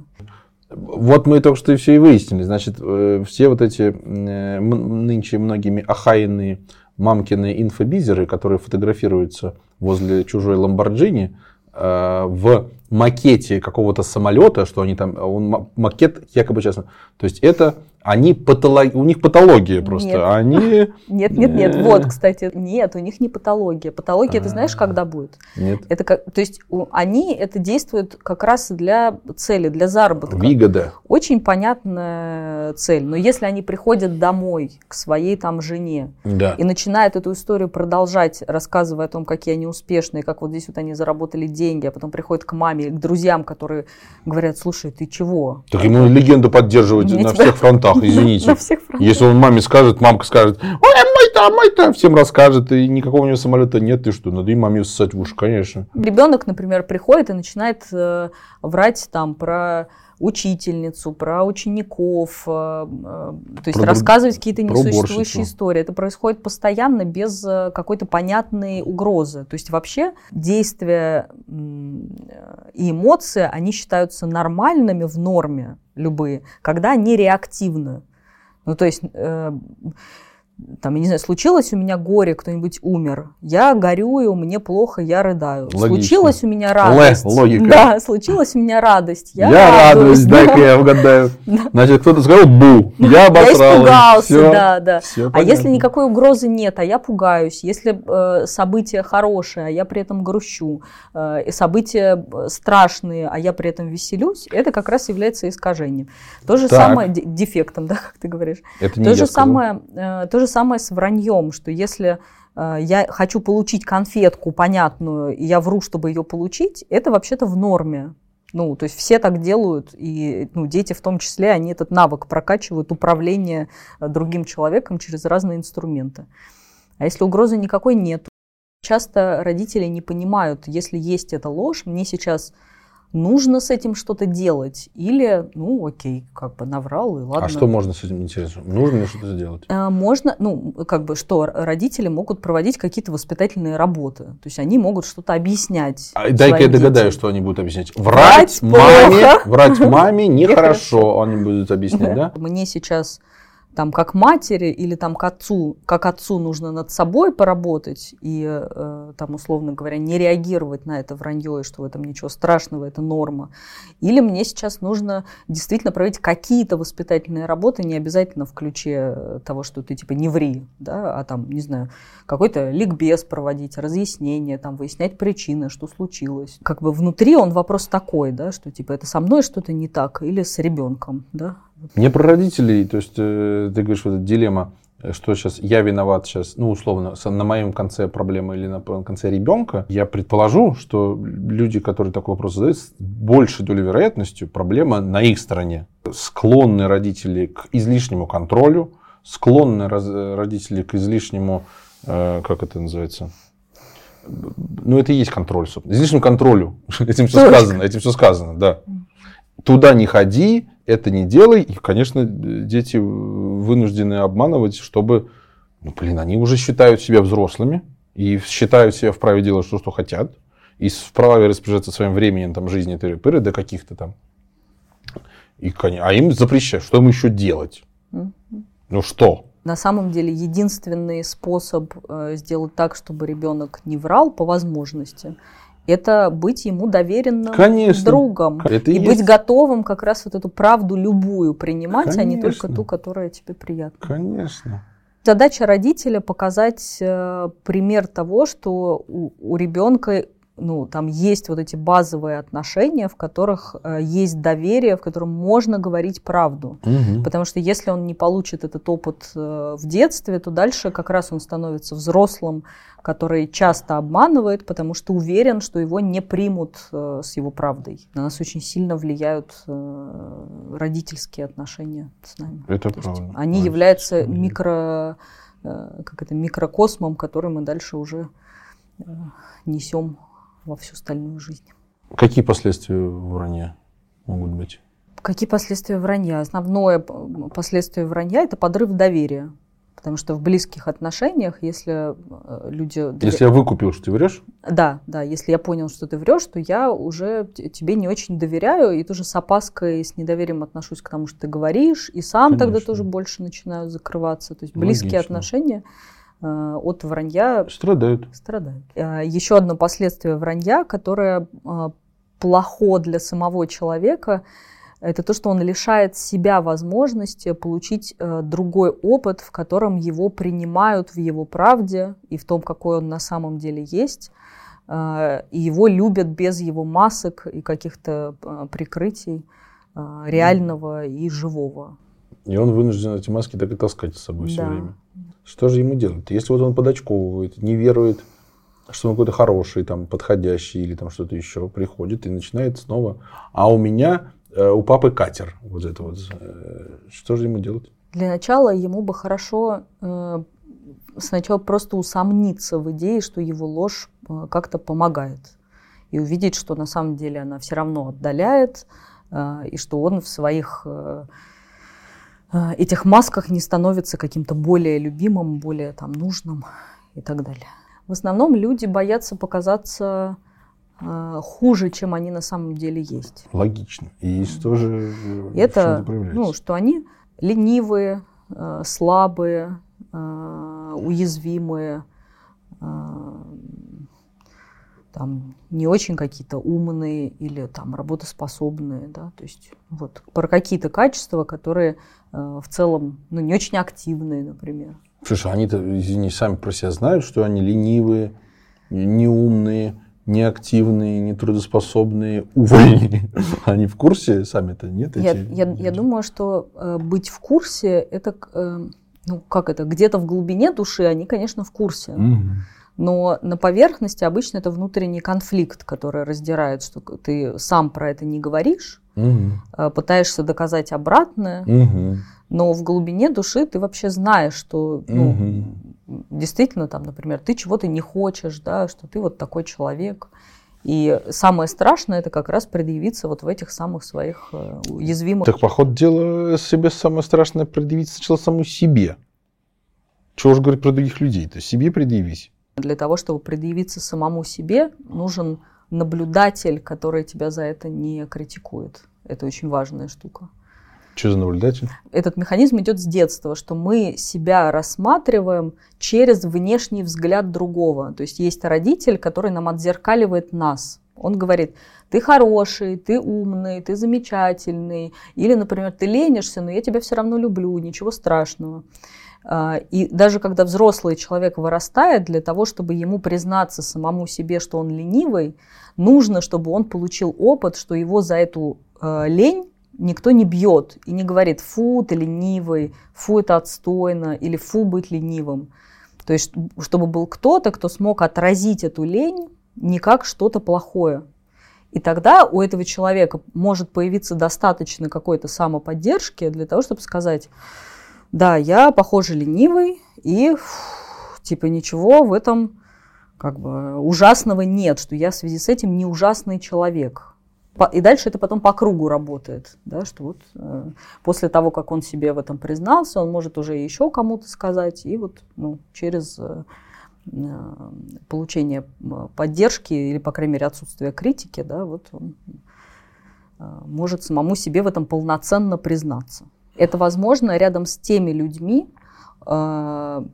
Вот мы только что и все и выяснили. Значит, все вот эти нынче многими охаянные мамкины инфобизеры, которые фотографируются возле чужой Ламборджини, в макете какого-то самолета, что они там, он макет якобы честно. То есть это они патолог... у них патология просто. Нет. Они... [laughs] Нет, нет, нет. Вот, кстати, нет, у них не патология. Патология, ты знаешь, когда будет? Нет. Это как, то есть они это действуют как раз для цели, для заработка. Выгода. Очень понятная цель. Но если они приходят домой к своей там жене да. и начинают эту историю продолжать, рассказывая о том, какие они успешные, как вот здесь вот они заработали деньги, а потом приходят к маме, к друзьям, которые говорят, слушай, ты чего? Так ему легенду поддерживать на всех фронтах [laughs] извините. На всех фронтах. Если он маме скажет, мамка скажет, ой, мой-то, мой-то, всем расскажет, и никакого у него самолета нет, ты что, надо и маме ссать в уши, конечно. Ребенок, например, приходит и начинает э, врать там про учительницу, про учеников, э, э, то есть про рассказывать какие-то несуществующие истории. Это происходит постоянно без э, какой-то понятной угрозы. То есть вообще действия и эмоции, они считаются нормальными в норме любые, когда они реактивны. Ну, то есть там, я не знаю, случилось у меня горе, кто-нибудь умер, я горюю, мне плохо, я рыдаю. Логично. Случилась у меня радость. Л, логика. Да, случилась у меня радость, я, я радуюсь. да. дай-ка я угадаю. [laughs] Значит, кто-то сказал бу, я обосралась. Я испугался, все, да, да. Все а если никакой угрозы нет, а я пугаюсь, если э, событие хорошее, а я при этом грущу, э, события э, страшные, а я при этом веселюсь, это как раз является искажением. То же так. самое, дефектом, да, как ты говоришь. Это не то же самое, э, то же самое с враньем, что если э, я хочу получить конфетку понятную, и я вру, чтобы ее получить, это вообще-то в норме. Ну, то есть все так делают, и ну, дети в том числе, они этот навык прокачивают управление э, другим человеком через разные инструменты. А если угрозы никакой нет, часто родители не понимают, если есть эта ложь, мне сейчас нужно с этим что-то делать, или, ну, окей, как бы наврал, и ладно. А что можно с этим, интересно? Нужно ли что-то сделать? А, можно, ну, как бы, что родители могут проводить какие-то воспитательные работы, то есть они могут что-то объяснять. А, дай-ка я догадаюсь, что они будут объяснять. Врать, врать маме, плохо. врать маме [laughs] нехорошо, они будут объяснять, да? Мне сейчас там как матери или там к отцу, как отцу нужно над собой поработать и э, там условно говоря не реагировать на это вранье, что в этом ничего страшного, это норма. Или мне сейчас нужно действительно проводить какие-то воспитательные работы, не обязательно в ключе того, что ты типа не ври, да, а там, не знаю, какой-то ликбез проводить, разъяснение, там выяснять причины, что случилось. Как бы внутри он вопрос такой, да, что типа это со мной что-то не так или с ребенком, да, мне про родителей, то есть э, ты говоришь, вот эта дилемма, что сейчас я виноват сейчас, ну, условно, на моем конце проблемы или на конце ребенка, я предположу, что люди, которые такой вопрос задают, с большей долей вероятностью проблема на их стороне. Склонны родители к излишнему контролю, склонны родители к излишнему, э, как это называется, ну, это и есть контроль, собственно. Излишнему контролю. [laughs] Этим все сказано, этим все сказано, да. Туда не ходи, это не делай. И, конечно, дети вынуждены обманывать, чтобы, ну, блин, они уже считают себя взрослыми и считают себя вправе делать то, что хотят. И вправе распоряжаться своим временем, там, жизни тыры до каких-то там. И, а им запрещают. Что им еще делать? Ну что? На самом деле единственный способ э, сделать так, чтобы ребенок не врал по возможности, это быть ему доверенным Конечно. другом. Это и, и быть готовым как раз вот эту правду любую принимать, Конечно. а не только ту, которая тебе приятна. Конечно. Задача родителя показать э, пример того, что у, у ребенка ну, там есть вот эти базовые отношения, в которых э, есть доверие, в котором можно говорить правду. Мгм. Потому что если он не получит этот опыт э, в детстве, то дальше как раз он становится взрослым, который часто обманывает, потому что уверен, что его не примут э, с его правдой. На нас очень сильно влияют э, родительские отношения с нами. Это То есть правда. они Да, являются это микро, э, как это, микрокосмом, который мы дальше уже э, несем во всю остальную жизнь. Какие последствия вранья могут быть? Какие последствия вранья? Основное последствие вранья – это подрыв доверия. Потому что в близких отношениях, если э, люди... Если я выкупил, что ты врешь, Да, да, если я понял, что ты врешь, то я уже тебе не очень доверяю, и тоже с опаской, с недоверием отношусь к тому, что ты говоришь, и сам тогда Конечно. тоже больше начинаю закрываться. То есть близкие Логично. отношения от вранья страдают. страдают. Э, Еще одно последствие вранья, которое э, плохо для самого человека, это то, что он лишает себя возможности получить э, другой опыт, в котором его принимают в его правде и в том, какой он на самом деле есть, э, и его любят без его масок и каких-то э, прикрытий э, реального и живого. И он вынужден эти маски так и таскать с собой все Да. время. Что же ему делать? Если вот он подочковывает, не верует, что он какой-то хороший, там, подходящий или там что-то еще, приходит и начинает снова. А у меня, э, у папы катер. Вот это вот. Э, Что же ему делать? Для начала ему бы хорошо э, сначала просто усомниться в идее, что его ложь э, как-то помогает. И увидеть, что на самом деле она все равно отдаляет, э, и что он в своих э, этих масках не становится каким-то более любимым, более там нужным и так далее. В основном люди боятся показаться э, хуже, чем они на самом деле есть. Логично. И что же э, в Это, ну, что они ленивые, э, слабые, уязвимые, там, не очень какие-то умные или там работоспособные, да, то есть вот про какие-то качества, которые в целом, ну, не очень активные, например. Слушай, они-то, извини, сами про себя знают, что они ленивые, неумные, неактивные, нетрудоспособные, увольни. [laughs] Они в курсе сами-то, нет? Я, эти я, я думаю, что э, быть в курсе, это, э, ну, как это, где-то в глубине души они, конечно, в курсе. Но на поверхности обычно это внутренний конфликт, который раздирает, что ты сам про это не говоришь, э, пытаешься доказать обратное, Мгм. но в глубине души ты вообще знаешь, что ну, Мгм. действительно там, например, ты чего-то не хочешь, да, что ты вот такой человек. И самое страшное это как раз предъявиться вот в этих самых своих э, уязвимых Так, по ходу дела, себе самое страшное предъявить сначала саму себе. Чего уж говорить про других людей? То себе предъявись. Для того, чтобы предъявиться самому себе, нужен наблюдатель, который тебя за это не критикует. Это очень важная штука. Что за наблюдатель? Этот механизм идет с детства, что мы себя рассматриваем через внешний взгляд другого. То есть есть родитель, который нам отзеркаливает нас. Он говорит, ты хороший, ты умный, ты замечательный. Или, например, ты ленишься, но я тебя все равно люблю, ничего страшного. А, И даже когда взрослый человек вырастает, для того, чтобы ему признаться самому себе, что он ленивый, нужно, чтобы он получил опыт, что его за эту э, лень никто не бьет и не говорит, фу, ты ленивый, фу, это отстойно, или фу, быть ленивым. То есть, чтобы был кто-то, кто смог отразить эту лень не как что-то плохое. И тогда у этого человека может появиться достаточно какой-то самоподдержки для того, чтобы сказать, да, я, похоже, ленивый, и типа ничего в этом как бы ужасного нет, что я в связи с этим не ужасный человек. И дальше это потом по кругу работает, да, что вот э, после того, как он себе в этом признался, он может уже еще кому-то сказать, и вот ну, через э, э, получение поддержки или, по крайней мере, отсутствие критики, да, вот он э, может самому себе в этом полноценно признаться. Это возможно рядом с теми людьми, э,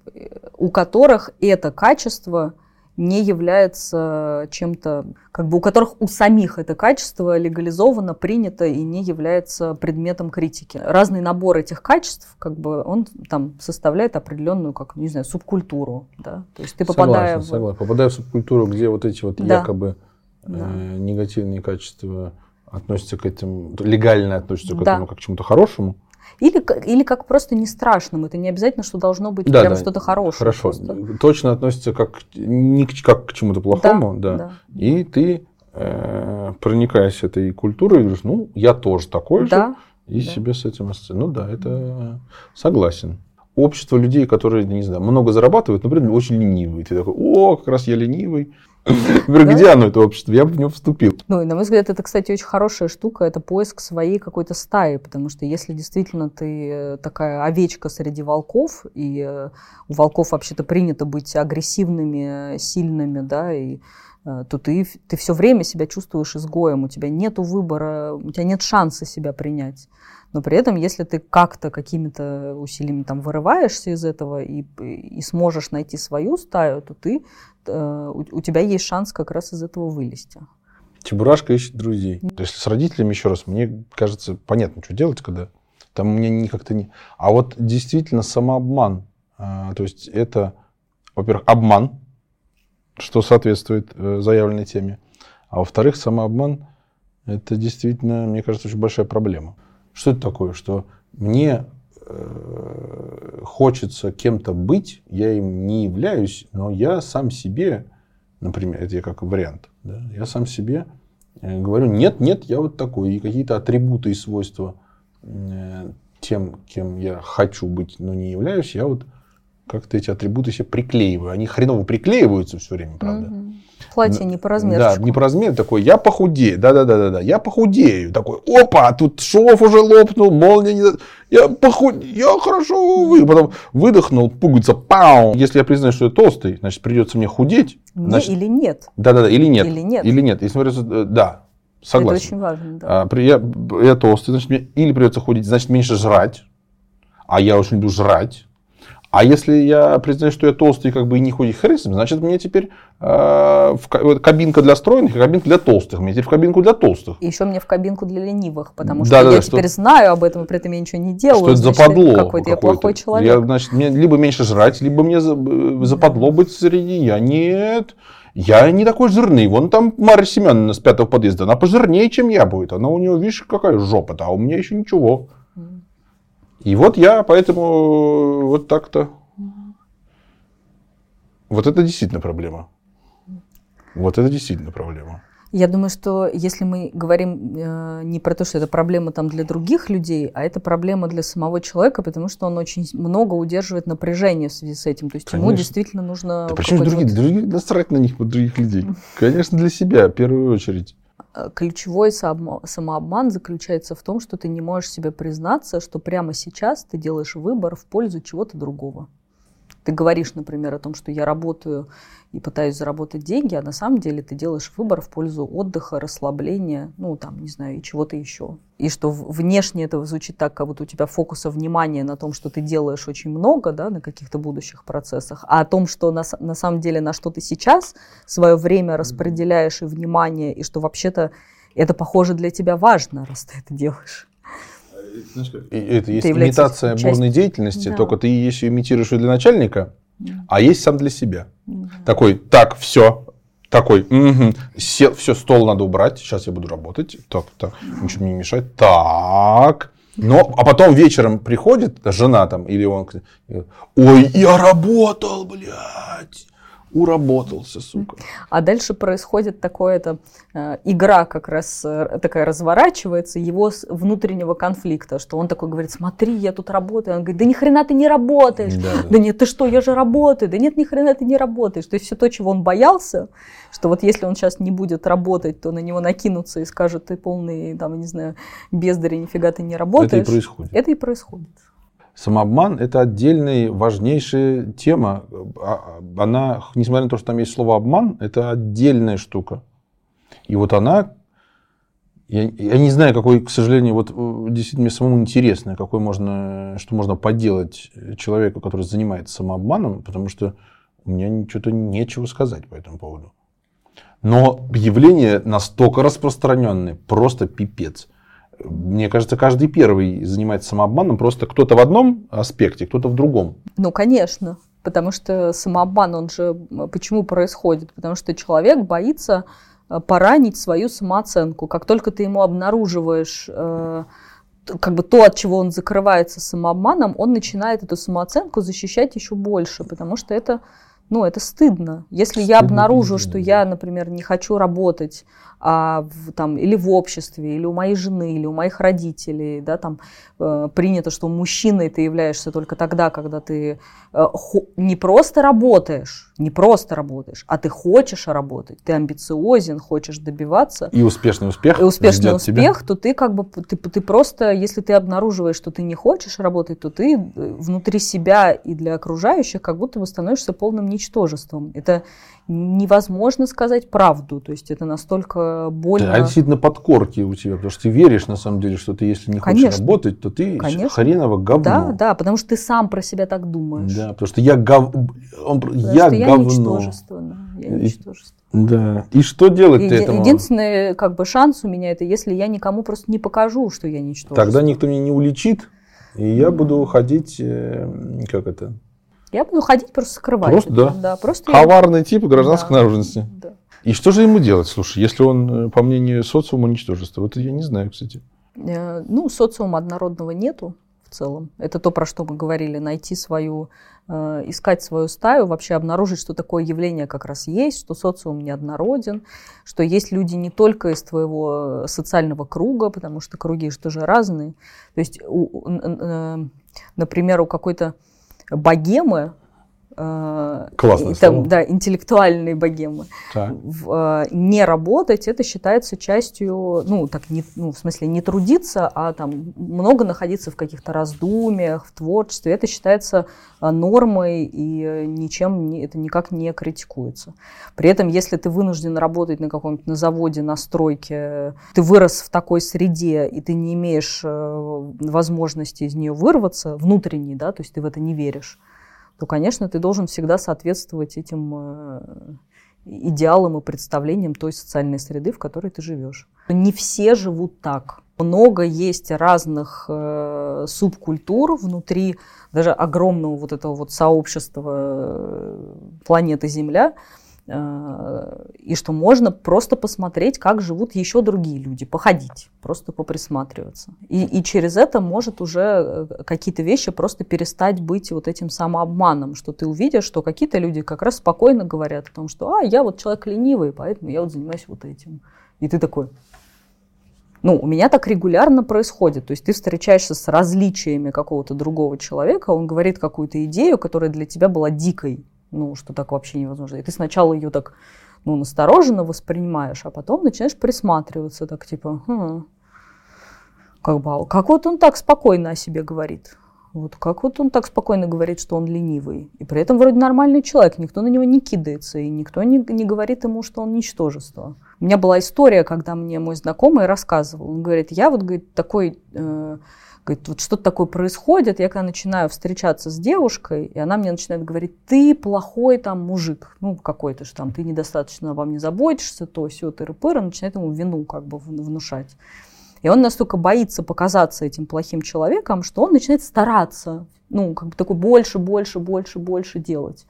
у которых это качество не является чем-то, как бы у которых у самих это качество легализовано, принято и не является предметом критики. Разный набор этих качеств, как бы он там составляет определенную, как не знаю, субкультуру, да. То есть ты попадая согласен, в согласен. Попадая в субкультуру, где вот эти вот Да. якобы да. э, негативные качества относятся к этому, легально относятся к да. этому как к чему-то хорошему. Или, или как просто не страшному. Это не обязательно, что должно быть да, прям да. что-то хорошее. Хорошо. Просто. Точно относится как, не как к чему-то плохому, да. да. да. И ты, э, проникаясь этой культурой, говоришь, ну, я тоже такой да. же. И да. себе с этим Ну да, это согласен. Общество людей, которые, не знаю, много зарабатывают, например, очень ленивые. Ты такой, о, как раз я ленивый. Где оно, это общество? Я бы в него вступил. Ну, и, на мой взгляд, это, кстати, очень хорошая штука. Это поиск своей какой-то стаи. Потому что если действительно ты э, такая овечка среди волков, и э, у волков вообще-то принято быть агрессивными, сильными, да, и э, то ты, ты все время себя чувствуешь изгоем, у тебя нет выбора, у тебя нет шанса себя принять. Но при этом, если ты как-то какими-то усилиями там вырываешься из этого и, и сможешь найти свою стаю, то ты Э, у тебя есть шанс как раз из этого вылезти. Чебурашка ищет друзей. То есть с родителями еще раз, мне кажется, понятно, что делать, когда там у меня как-то не... А вот действительно самообман. А, то есть это, во-первых, обман, что соответствует э, заявленной теме. А во-вторых, самообман – это действительно, мне кажется, очень большая проблема. Что это такое? Что мне Э, хочется кем-то быть, я им не являюсь, но я сам себе, например, это я как вариант, да, я сам себе э, говорю, нет, нет, я вот такой, и какие-то атрибуты и свойства тем, кем я хочу быть, но не являюсь, я вот как-то эти атрибуты себе приклеиваю. Они хреново приклеиваются все время, правда. Угу. Платье не по размеру. Да, не по размеру. Такой, я похудею. Да-да-да-да. Я похудею. Такой, опа, тут шов уже лопнул, молния не... Я похудею, я хорошо вы. Потом выдохнул, пуговица, пау. Если я признаю, что я толстый, значит, придется мне худеть. Не значит... или нет. Да-да-да, или нет. Или нет. Или нет. Если говорится, э, да, согласен. Это очень важно, да. А, я, я толстый, значит, мне или придется худеть, значит, меньше жрать. А я очень люблю жрать. А если я признаю, что я толстый как бы и не ходит харизм, значит, мне теперь э, в, кабинка для стройных и кабинка для толстых. Мне теперь в кабинку для толстых. И еще мне в кабинку для ленивых, потому что да, я да, теперь что, знаю об этом, при этом я ничего не делаю. Что это западло какой-то, я плохой человек. Я, значит, мне либо меньше жрать, либо мне э, западло быть среди я. Нет, я не такой жирный. Вон там Марья Семеновна с пятого подъезда, она пожирнее, чем я будет. Она у нее, видишь, какая жопа-то, а у меня еще ничего. И вот я поэтому вот так-то. Вот это действительно проблема. Вот это действительно проблема. Я думаю, что если мы говорим э, не про то, что это проблема там для других людей, а это проблема для самого человека, потому что он очень много удерживает напряжение в связи с этим. То есть Конечно. ему действительно нужно... Да почему другие? Вот... другие? Насрать на них, под других людей. Конечно, для себя в первую очередь. Э, ключевой самообман заключается в том, что ты не можешь себе признаться, что прямо сейчас ты делаешь выбор в пользу чего-то другого. Ты говоришь, например, о том, что я работаю и пытаюсь заработать деньги, а на самом деле ты делаешь выбор в пользу отдыха, расслабления, ну, там, не знаю, и чего-то еще. И что внешне это звучит так, как будто у тебя фокуса внимания на том, что ты делаешь очень много, да, на каких-то будущих процессах, а о том, что на, на самом деле на что ты сейчас свое время распределяешь и внимание, и что вообще-то это, похоже, для тебя важно, раз ты это делаешь. это есть имитация бурной деятельности, да. только ты если имитируешь ее для начальника, а есть сам для себя. Такой, так, все, такой, угу, сел, все, стол надо убрать, сейчас я буду работать, так, так, ничего мне не мешает, так, но, а потом вечером приходит жена там, или он, ой, я работал, блядь, уработался, сука. А дальше происходит такое это э, игра как раз э, такая разворачивается его внутреннего конфликта, что он такой говорит, смотри, я тут работаю, он говорит, да ни хрена ты не работаешь, да, да. да нет, ты что, я же работаю, да нет, ни хрена ты не работаешь, то есть все то, чего он боялся, что вот если он сейчас не будет работать, то на него накинутся и скажут, ты полный, там, не знаю, бездарь, нифига ты не работаешь. Это и происходит. Это и происходит. Самообман – это отдельная, важнейшая тема. А, она, несмотря на то, что там есть слово «обман», это отдельная штука. И вот она, я, я не знаю, какой, к сожалению, вот э, действительно мне самому интересно, какой можно, что можно поделать человеку, который занимается самообманом, потому что у меня что-то нечего сказать по этому поводу. Но явление настолько распространенное, просто пипец – мне кажется, каждый первый занимается самообманом, просто кто-то в одном аспекте, кто-то в другом. Ну, конечно. Потому что самообман, он же почему происходит? Потому что человек боится э, поранить свою самооценку. Как только ты ему обнаруживаешь э, как бы то, от чего он закрывается самообманом, он начинает эту самооценку защищать еще больше, потому что это, ну, это стыдно. Если стыдно, я обнаружу, что я, например, не хочу работать, а в, там, или в обществе, или у моей жены, или у моих родителей, да, там э, принято, что мужчиной ты являешься только тогда, когда ты э, хо, не просто работаешь, не просто работаешь, а ты хочешь работать, ты амбициозен, хочешь добиваться. И успешный успех. И успешный успех, тебя. то ты как бы, ты, ты просто, если ты обнаруживаешь, что ты не хочешь работать, то ты э, внутри себя и для окружающих как будто бы становишься полным ничтожеством. Это невозможно сказать правду. То есть это настолько больно. Да, а действительно подкорки у тебя, потому что ты веришь на самом деле, что ты если не хочешь Конечно. работать, то ты Конечно. хреново говно. Да, да, потому что ты сам про себя так думаешь. Да, потому что я, гов... Он... я что говно. ничтожество, да, я ничтожество. Да. И что делать Еди- этому? Единственный как бы шанс у меня это, если я никому просто не покажу, что я ничтожество. Тогда никто меня не уличит, и я буду ходить, э, как это, я буду ходить просто скрывать. Просто, это. да. да просто Коварный я... тип гражданской да. наружности. Да. И что же ему делать, слушай, если он, э, по мнению социума, ничтожество? Вот я не знаю, кстати. Э, ну, социума однородного нету в целом. Это то, про что мы говорили, найти свою, э, искать свою стаю, вообще обнаружить, что такое явление как раз есть, что социум неоднороден, что есть люди не только из твоего социального круга, потому что круги же тоже разные. То есть, у, например, у какой-то богемы, э, Классно. Там, да, интеллектуальные богемы. В, э, не работать, это считается частью, ну, так, не, ну, в смысле, не трудиться, а там много находиться в каких-то раздумьях, в творчестве. Это считается э, нормой, и ничем не, это никак не критикуется. При этом, если ты вынужден работать на каком-нибудь на заводе, на стройке, ты вырос в такой среде, и ты не имеешь возможности из нее вырваться, внутренней, да, то есть ты в это не веришь, то, конечно, ты должен всегда соответствовать этим э, идеалам и представлениям той социальной среды, в которой ты живешь. Не все живут так. Много есть разных э, субкультур внутри даже огромного вот этого вот сообщества э, планеты Земля, и что можно просто посмотреть, как живут еще другие люди, походить, просто поприсматриваться. И, и через это может уже э, какие-то вещи просто перестать быть вот этим самообманом, что ты увидишь, что какие-то люди как раз спокойно говорят о том, что а, я вот человек ленивый, поэтому я вот занимаюсь вот этим. И ты такой, ну, у меня так регулярно происходит. То есть ты встречаешься с различиями какого-то другого человека, он говорит какую-то идею, которая для тебя была дикой ну, что так вообще невозможно. И ты сначала ее так, ну, настороженно воспринимаешь, а потом начинаешь присматриваться, так типа, хм, как бы, а как вот он так спокойно о себе говорит. Вот как вот он так спокойно говорит, что он ленивый. И при этом вроде нормальный человек, никто на него не кидается, и никто не, не говорит ему, что он ничтожество. У меня была история, когда мне мой знакомый рассказывал. Он говорит, я вот, говорит, такой... Э, Говорит, вот что-то такое происходит, я когда начинаю встречаться с девушкой, и она мне начинает говорить, ты плохой там мужик, ну какой-то же там, ты недостаточно обо мне заботишься, то все, ты рыпыра, начинает ему вину как бы внушать. И он настолько боится показаться этим плохим человеком, что он начинает стараться, ну, как бы такой больше, больше, больше, больше делать.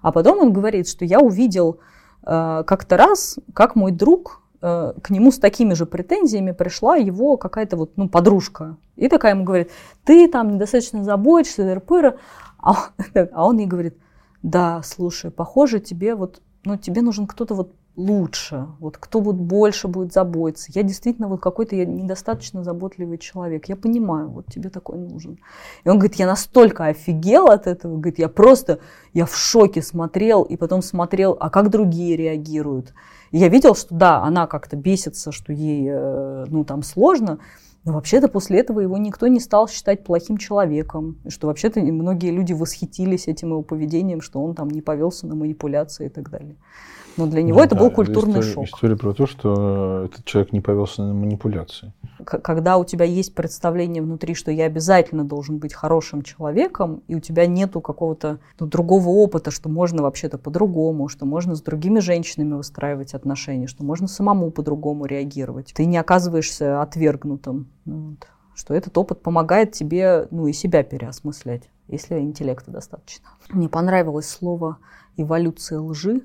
А потом он говорит, что я увидел э, как-то раз, как мой друг Э, к нему с такими же претензиями пришла его какая-то вот, ну, подружка. И такая ему говорит, ты там недостаточно заботишься, РПР. А, [laughs] а он ей говорит, да, слушай, похоже, тебе вот, ну, тебе нужен кто-то вот лучше, вот кто вот больше будет заботиться. Я действительно вот какой-то я недостаточно заботливый человек. Я понимаю, вот тебе такой нужен. И он говорит, я настолько офигел от этого, говорит, я просто, я в шоке смотрел, и потом смотрел, а как другие реагируют. И я видел, что да, она как-то бесится, что ей, э, ну, там сложно, но вообще-то после этого его никто не стал считать плохим человеком. Что вообще-то многие люди восхитились этим его поведением, что он там не повелся на манипуляции и так далее. Но для него ну, это да, был культурный история, шок. История про то, что этот человек не повелся на манипуляции. Когда у тебя есть представление внутри, что я обязательно должен быть хорошим человеком, и у тебя нету какого-то ну, другого опыта, что можно вообще-то по-другому, что можно с другими женщинами выстраивать отношения, что можно самому по-другому реагировать. Ты не оказываешься отвергнутым. Вот. Что этот опыт помогает тебе ну, и себя переосмыслять, если интеллекта достаточно. Мне понравилось слово эволюция лжи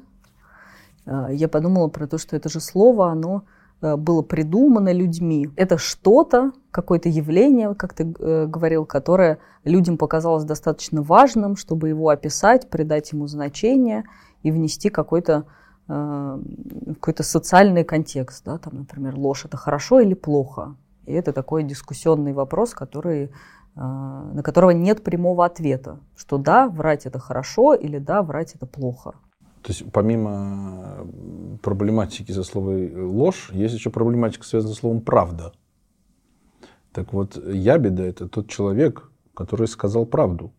я подумала про то, что это же слово, оно э, было придумано людьми. Это что-то, какое-то явление, как ты э, говорил, которое людям показалось достаточно важным, чтобы его описать, придать ему значение и внести какой-то какой-то социальный контекст, да, там, например, ложь это хорошо или плохо, и это такой дискуссионный вопрос, который а, на которого нет прямого ответа, что да, врать это хорошо или да, врать это плохо. То есть помимо проблематики за словом ложь, есть еще проблематика, связанная с словом правда. Так вот, ябеда – это тот человек, который сказал правду.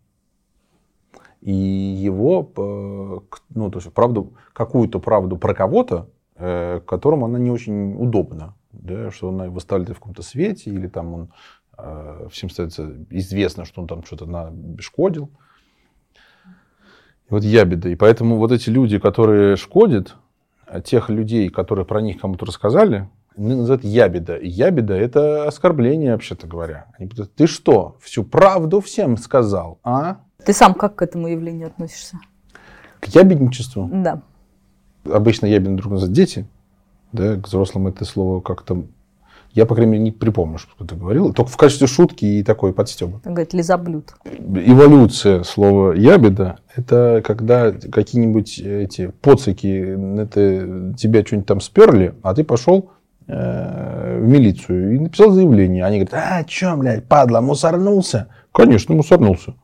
И его, э, ну, то есть правду, какую-то правду про кого-то, э, которому она не очень удобна. Да, что она выставляет в каком-то свете, или там он Э, всем становится известно, что он там что-то нашкодил. И вот ябеда. И поэтому вот эти люди, которые шкодят, а тех людей, которые про них кому-то рассказали, называют ябеда. И ябеда – это оскорбление, вообще-то говоря. Они говорят, ты что, всю правду всем сказал, а? Ты сам как к этому явлению относишься? К ябедничеству? Да. Обычно ябеды друг называют дети. Да, к взрослым это слово как-то я, по крайней мере, не припомню, что ты говорил. Только в качестве шутки и такой подстебы. Он говорит, лизоблюд. Эволюция слова ябеда – это когда какие-нибудь эти поцики это, тебя что-нибудь там сперли, а ты пошел э, в милицию и написал заявление. Они говорят, а, что, блядь, падла, мусорнулся? Конечно, мусорнулся.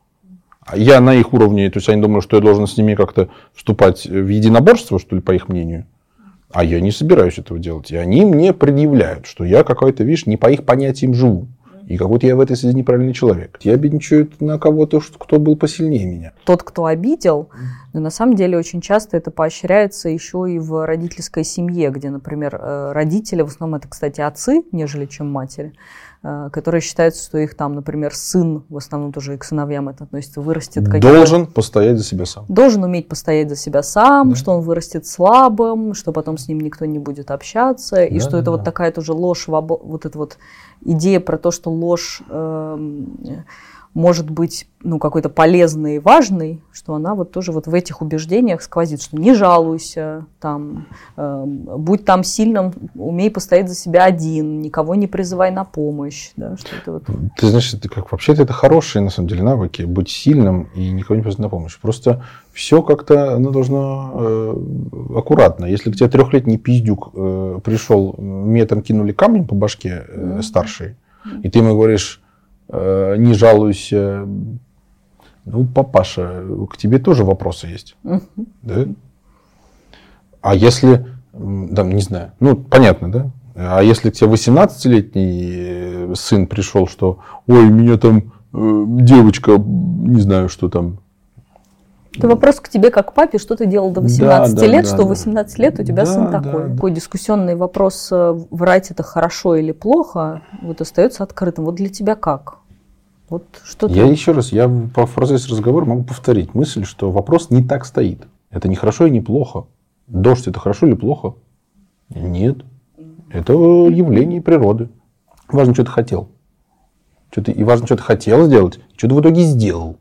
А я на их уровне, то есть они думают, что я должен с ними как-то вступать в единоборство, что ли, по их мнению. А я не собираюсь этого делать. И они мне предъявляют, что я какой-то, видишь, не по их понятиям живу. И как будто я в этой связи неправильный человек. Я обидничаю на кого-то, кто был посильнее меня. Тот, кто обидел, но на самом деле очень часто это поощряется еще и в родительской семье, где, например, э, родители, в основном это, кстати, отцы, нежели чем матери, которые считают, что их там, например, сын, в основном тоже и к сыновьям это относится, вырастет Должен постоять за себя сам. Должен уметь постоять за себя сам, да. что он вырастет слабым, что потом с ним никто не будет общаться, да, и что да, это да. вот такая тоже ложь, вот эта вот идея про то, что ложь... Э, может быть ну, какой-то полезной и важной, что она вот тоже вот в этих убеждениях сквозит, что не жалуйся, там, э, будь там сильным, умей постоять за себя один, никого не призывай на помощь. Да, что это вот... Ты знаешь, это как вообще-то это хорошие на самом деле навыки, быть сильным и никого не призывать на помощь. Просто все как-то оно должно э, аккуратно. Если к тебе трехлетний пиздюк э, пришел, мне там кинули камень по башке э, mm-hmm. старший, и ты ему говоришь, не жалуйся. Ну, папаша, к тебе тоже вопросы есть. Угу. Да? А если, да, не знаю, ну, понятно, да? А если к тебе 18-летний э, сын пришел, что, ой, меня там э, девочка, не знаю, что там, это вопрос к тебе как к папе, что ты делал до 18 да, лет, да, что да. 18 лет у тебя да, сын такой. Да, Такой дискуссионный вопрос, э, врать это хорошо или плохо, вот остается открытым. Вот для тебя как? Вот что я еще раз, я по процессе разговора могу повторить мысль, что вопрос не так стоит. Это не хорошо и не плохо. Дождь это хорошо или плохо? Нет. Это явление природы. Важно, что ты хотел. Что ты, и важно, что ты хотел сделать, что ты в итоге сделал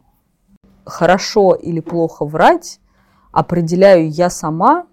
хорошо или плохо врать определяю я сама,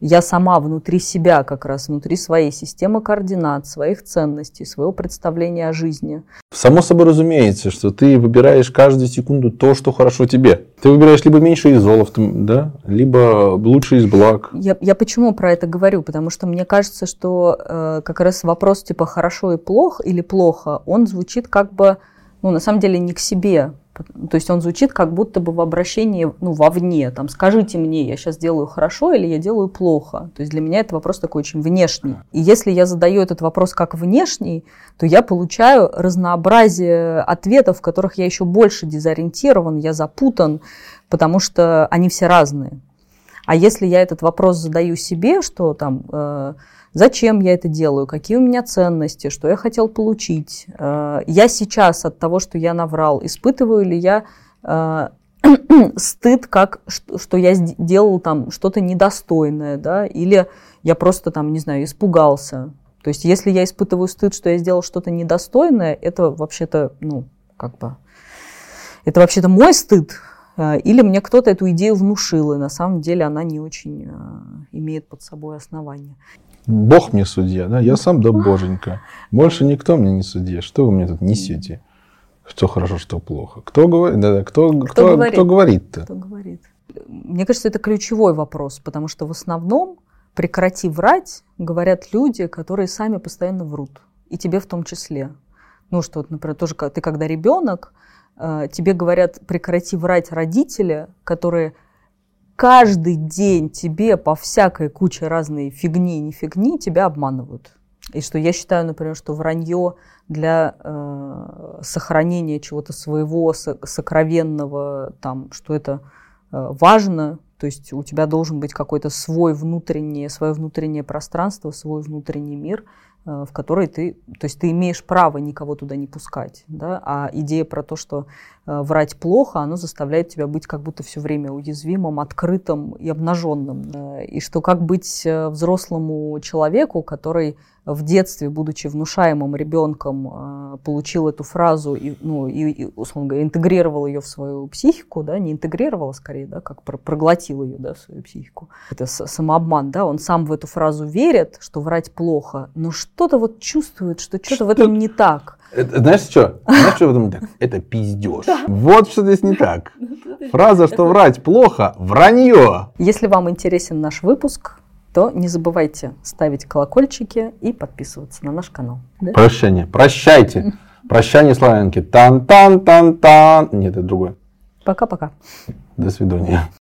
я сама внутри себя, как раз внутри своей системы координат, своих ценностей, своего представления о жизни. Само собой разумеется, что ты выбираешь каждую секунду то, что хорошо тебе. Ты выбираешь либо меньше из золота, да, либо лучше из благ. Я, я почему про это говорю? Потому что мне кажется, что э, как раз вопрос типа хорошо и плохо или плохо, он звучит как бы, ну, на самом деле не к себе, то есть он звучит как будто бы в обращении ну, вовне. Там, скажите мне, я сейчас делаю хорошо или я делаю плохо. То есть для меня это вопрос такой очень внешний. И если я задаю этот вопрос как внешний, то я получаю разнообразие ответов, в которых я еще больше дезориентирован, я запутан, потому что они все разные. А если я этот вопрос задаю себе, что там... Э, зачем я это делаю, какие у меня ценности, что я хотел получить. Э, я сейчас от того, что я наврал, испытываю ли я э, [clears throat] стыд, как, что я сделал там что-то недостойное, да, или я просто там, не знаю, испугался. То есть, если я испытываю стыд, что я сделал что-то недостойное, это вообще-то, ну, как бы, это вообще-то мой стыд, Э, или мне кто-то эту идею внушил, и на самом деле она не очень имеет под собой основания. Бог мне судья, да? Я сам да боженька. Больше никто мне не судья. Что вы мне тут несете? Что хорошо, что плохо. Кто говорит? Да, да, кто, кто, кто, говорит? кто говорит-то? Кто говорит? Мне кажется, это ключевой вопрос, потому что в основном прекрати врать, говорят люди, которые сами постоянно врут. И тебе в том числе. Ну, что, например, тоже ты когда ребенок, э, тебе говорят, прекрати врать родители, которые каждый день тебе по всякой куче разной фигни и не фигни тебя обманывают. И что я считаю, например, что вранье для э, сохранения чего-то своего сокровенного, там, что это э, важно, то есть у тебя должен быть какой-то свой внутреннее, свое внутреннее пространство, свой внутренний мир, в который ты, то есть ты имеешь право никого туда не пускать, да, а идея про то, что э, врать плохо, она заставляет тебя быть как будто все время уязвимым, открытым и обнаженным, и что как быть взрослому человеку, который в детстве, будучи внушаемым ребенком, а, получил эту фразу и, ну, и, и условно говоря, интегрировал ее в свою психику, да, не интегрировал, а скорее, да, как проглотил ее, да, в свою психику. Это самообман, да, он сам в эту фразу верит, что врать плохо, но что-то вот чувствует, что что-то в этом не так. Это, знаешь что? Знаешь, что в этом не так? Это пиздеж. Вот что здесь не так. [laughs] Фраза, что врать плохо, вранье. Если вам интересен наш выпуск, то не забывайте ставить колокольчики и подписываться на наш канал. Да? Прощание. Прощайте. Прощание славянки. Тан-тан-тан-тан. Нет, это другое. Пока-пока. До свидания.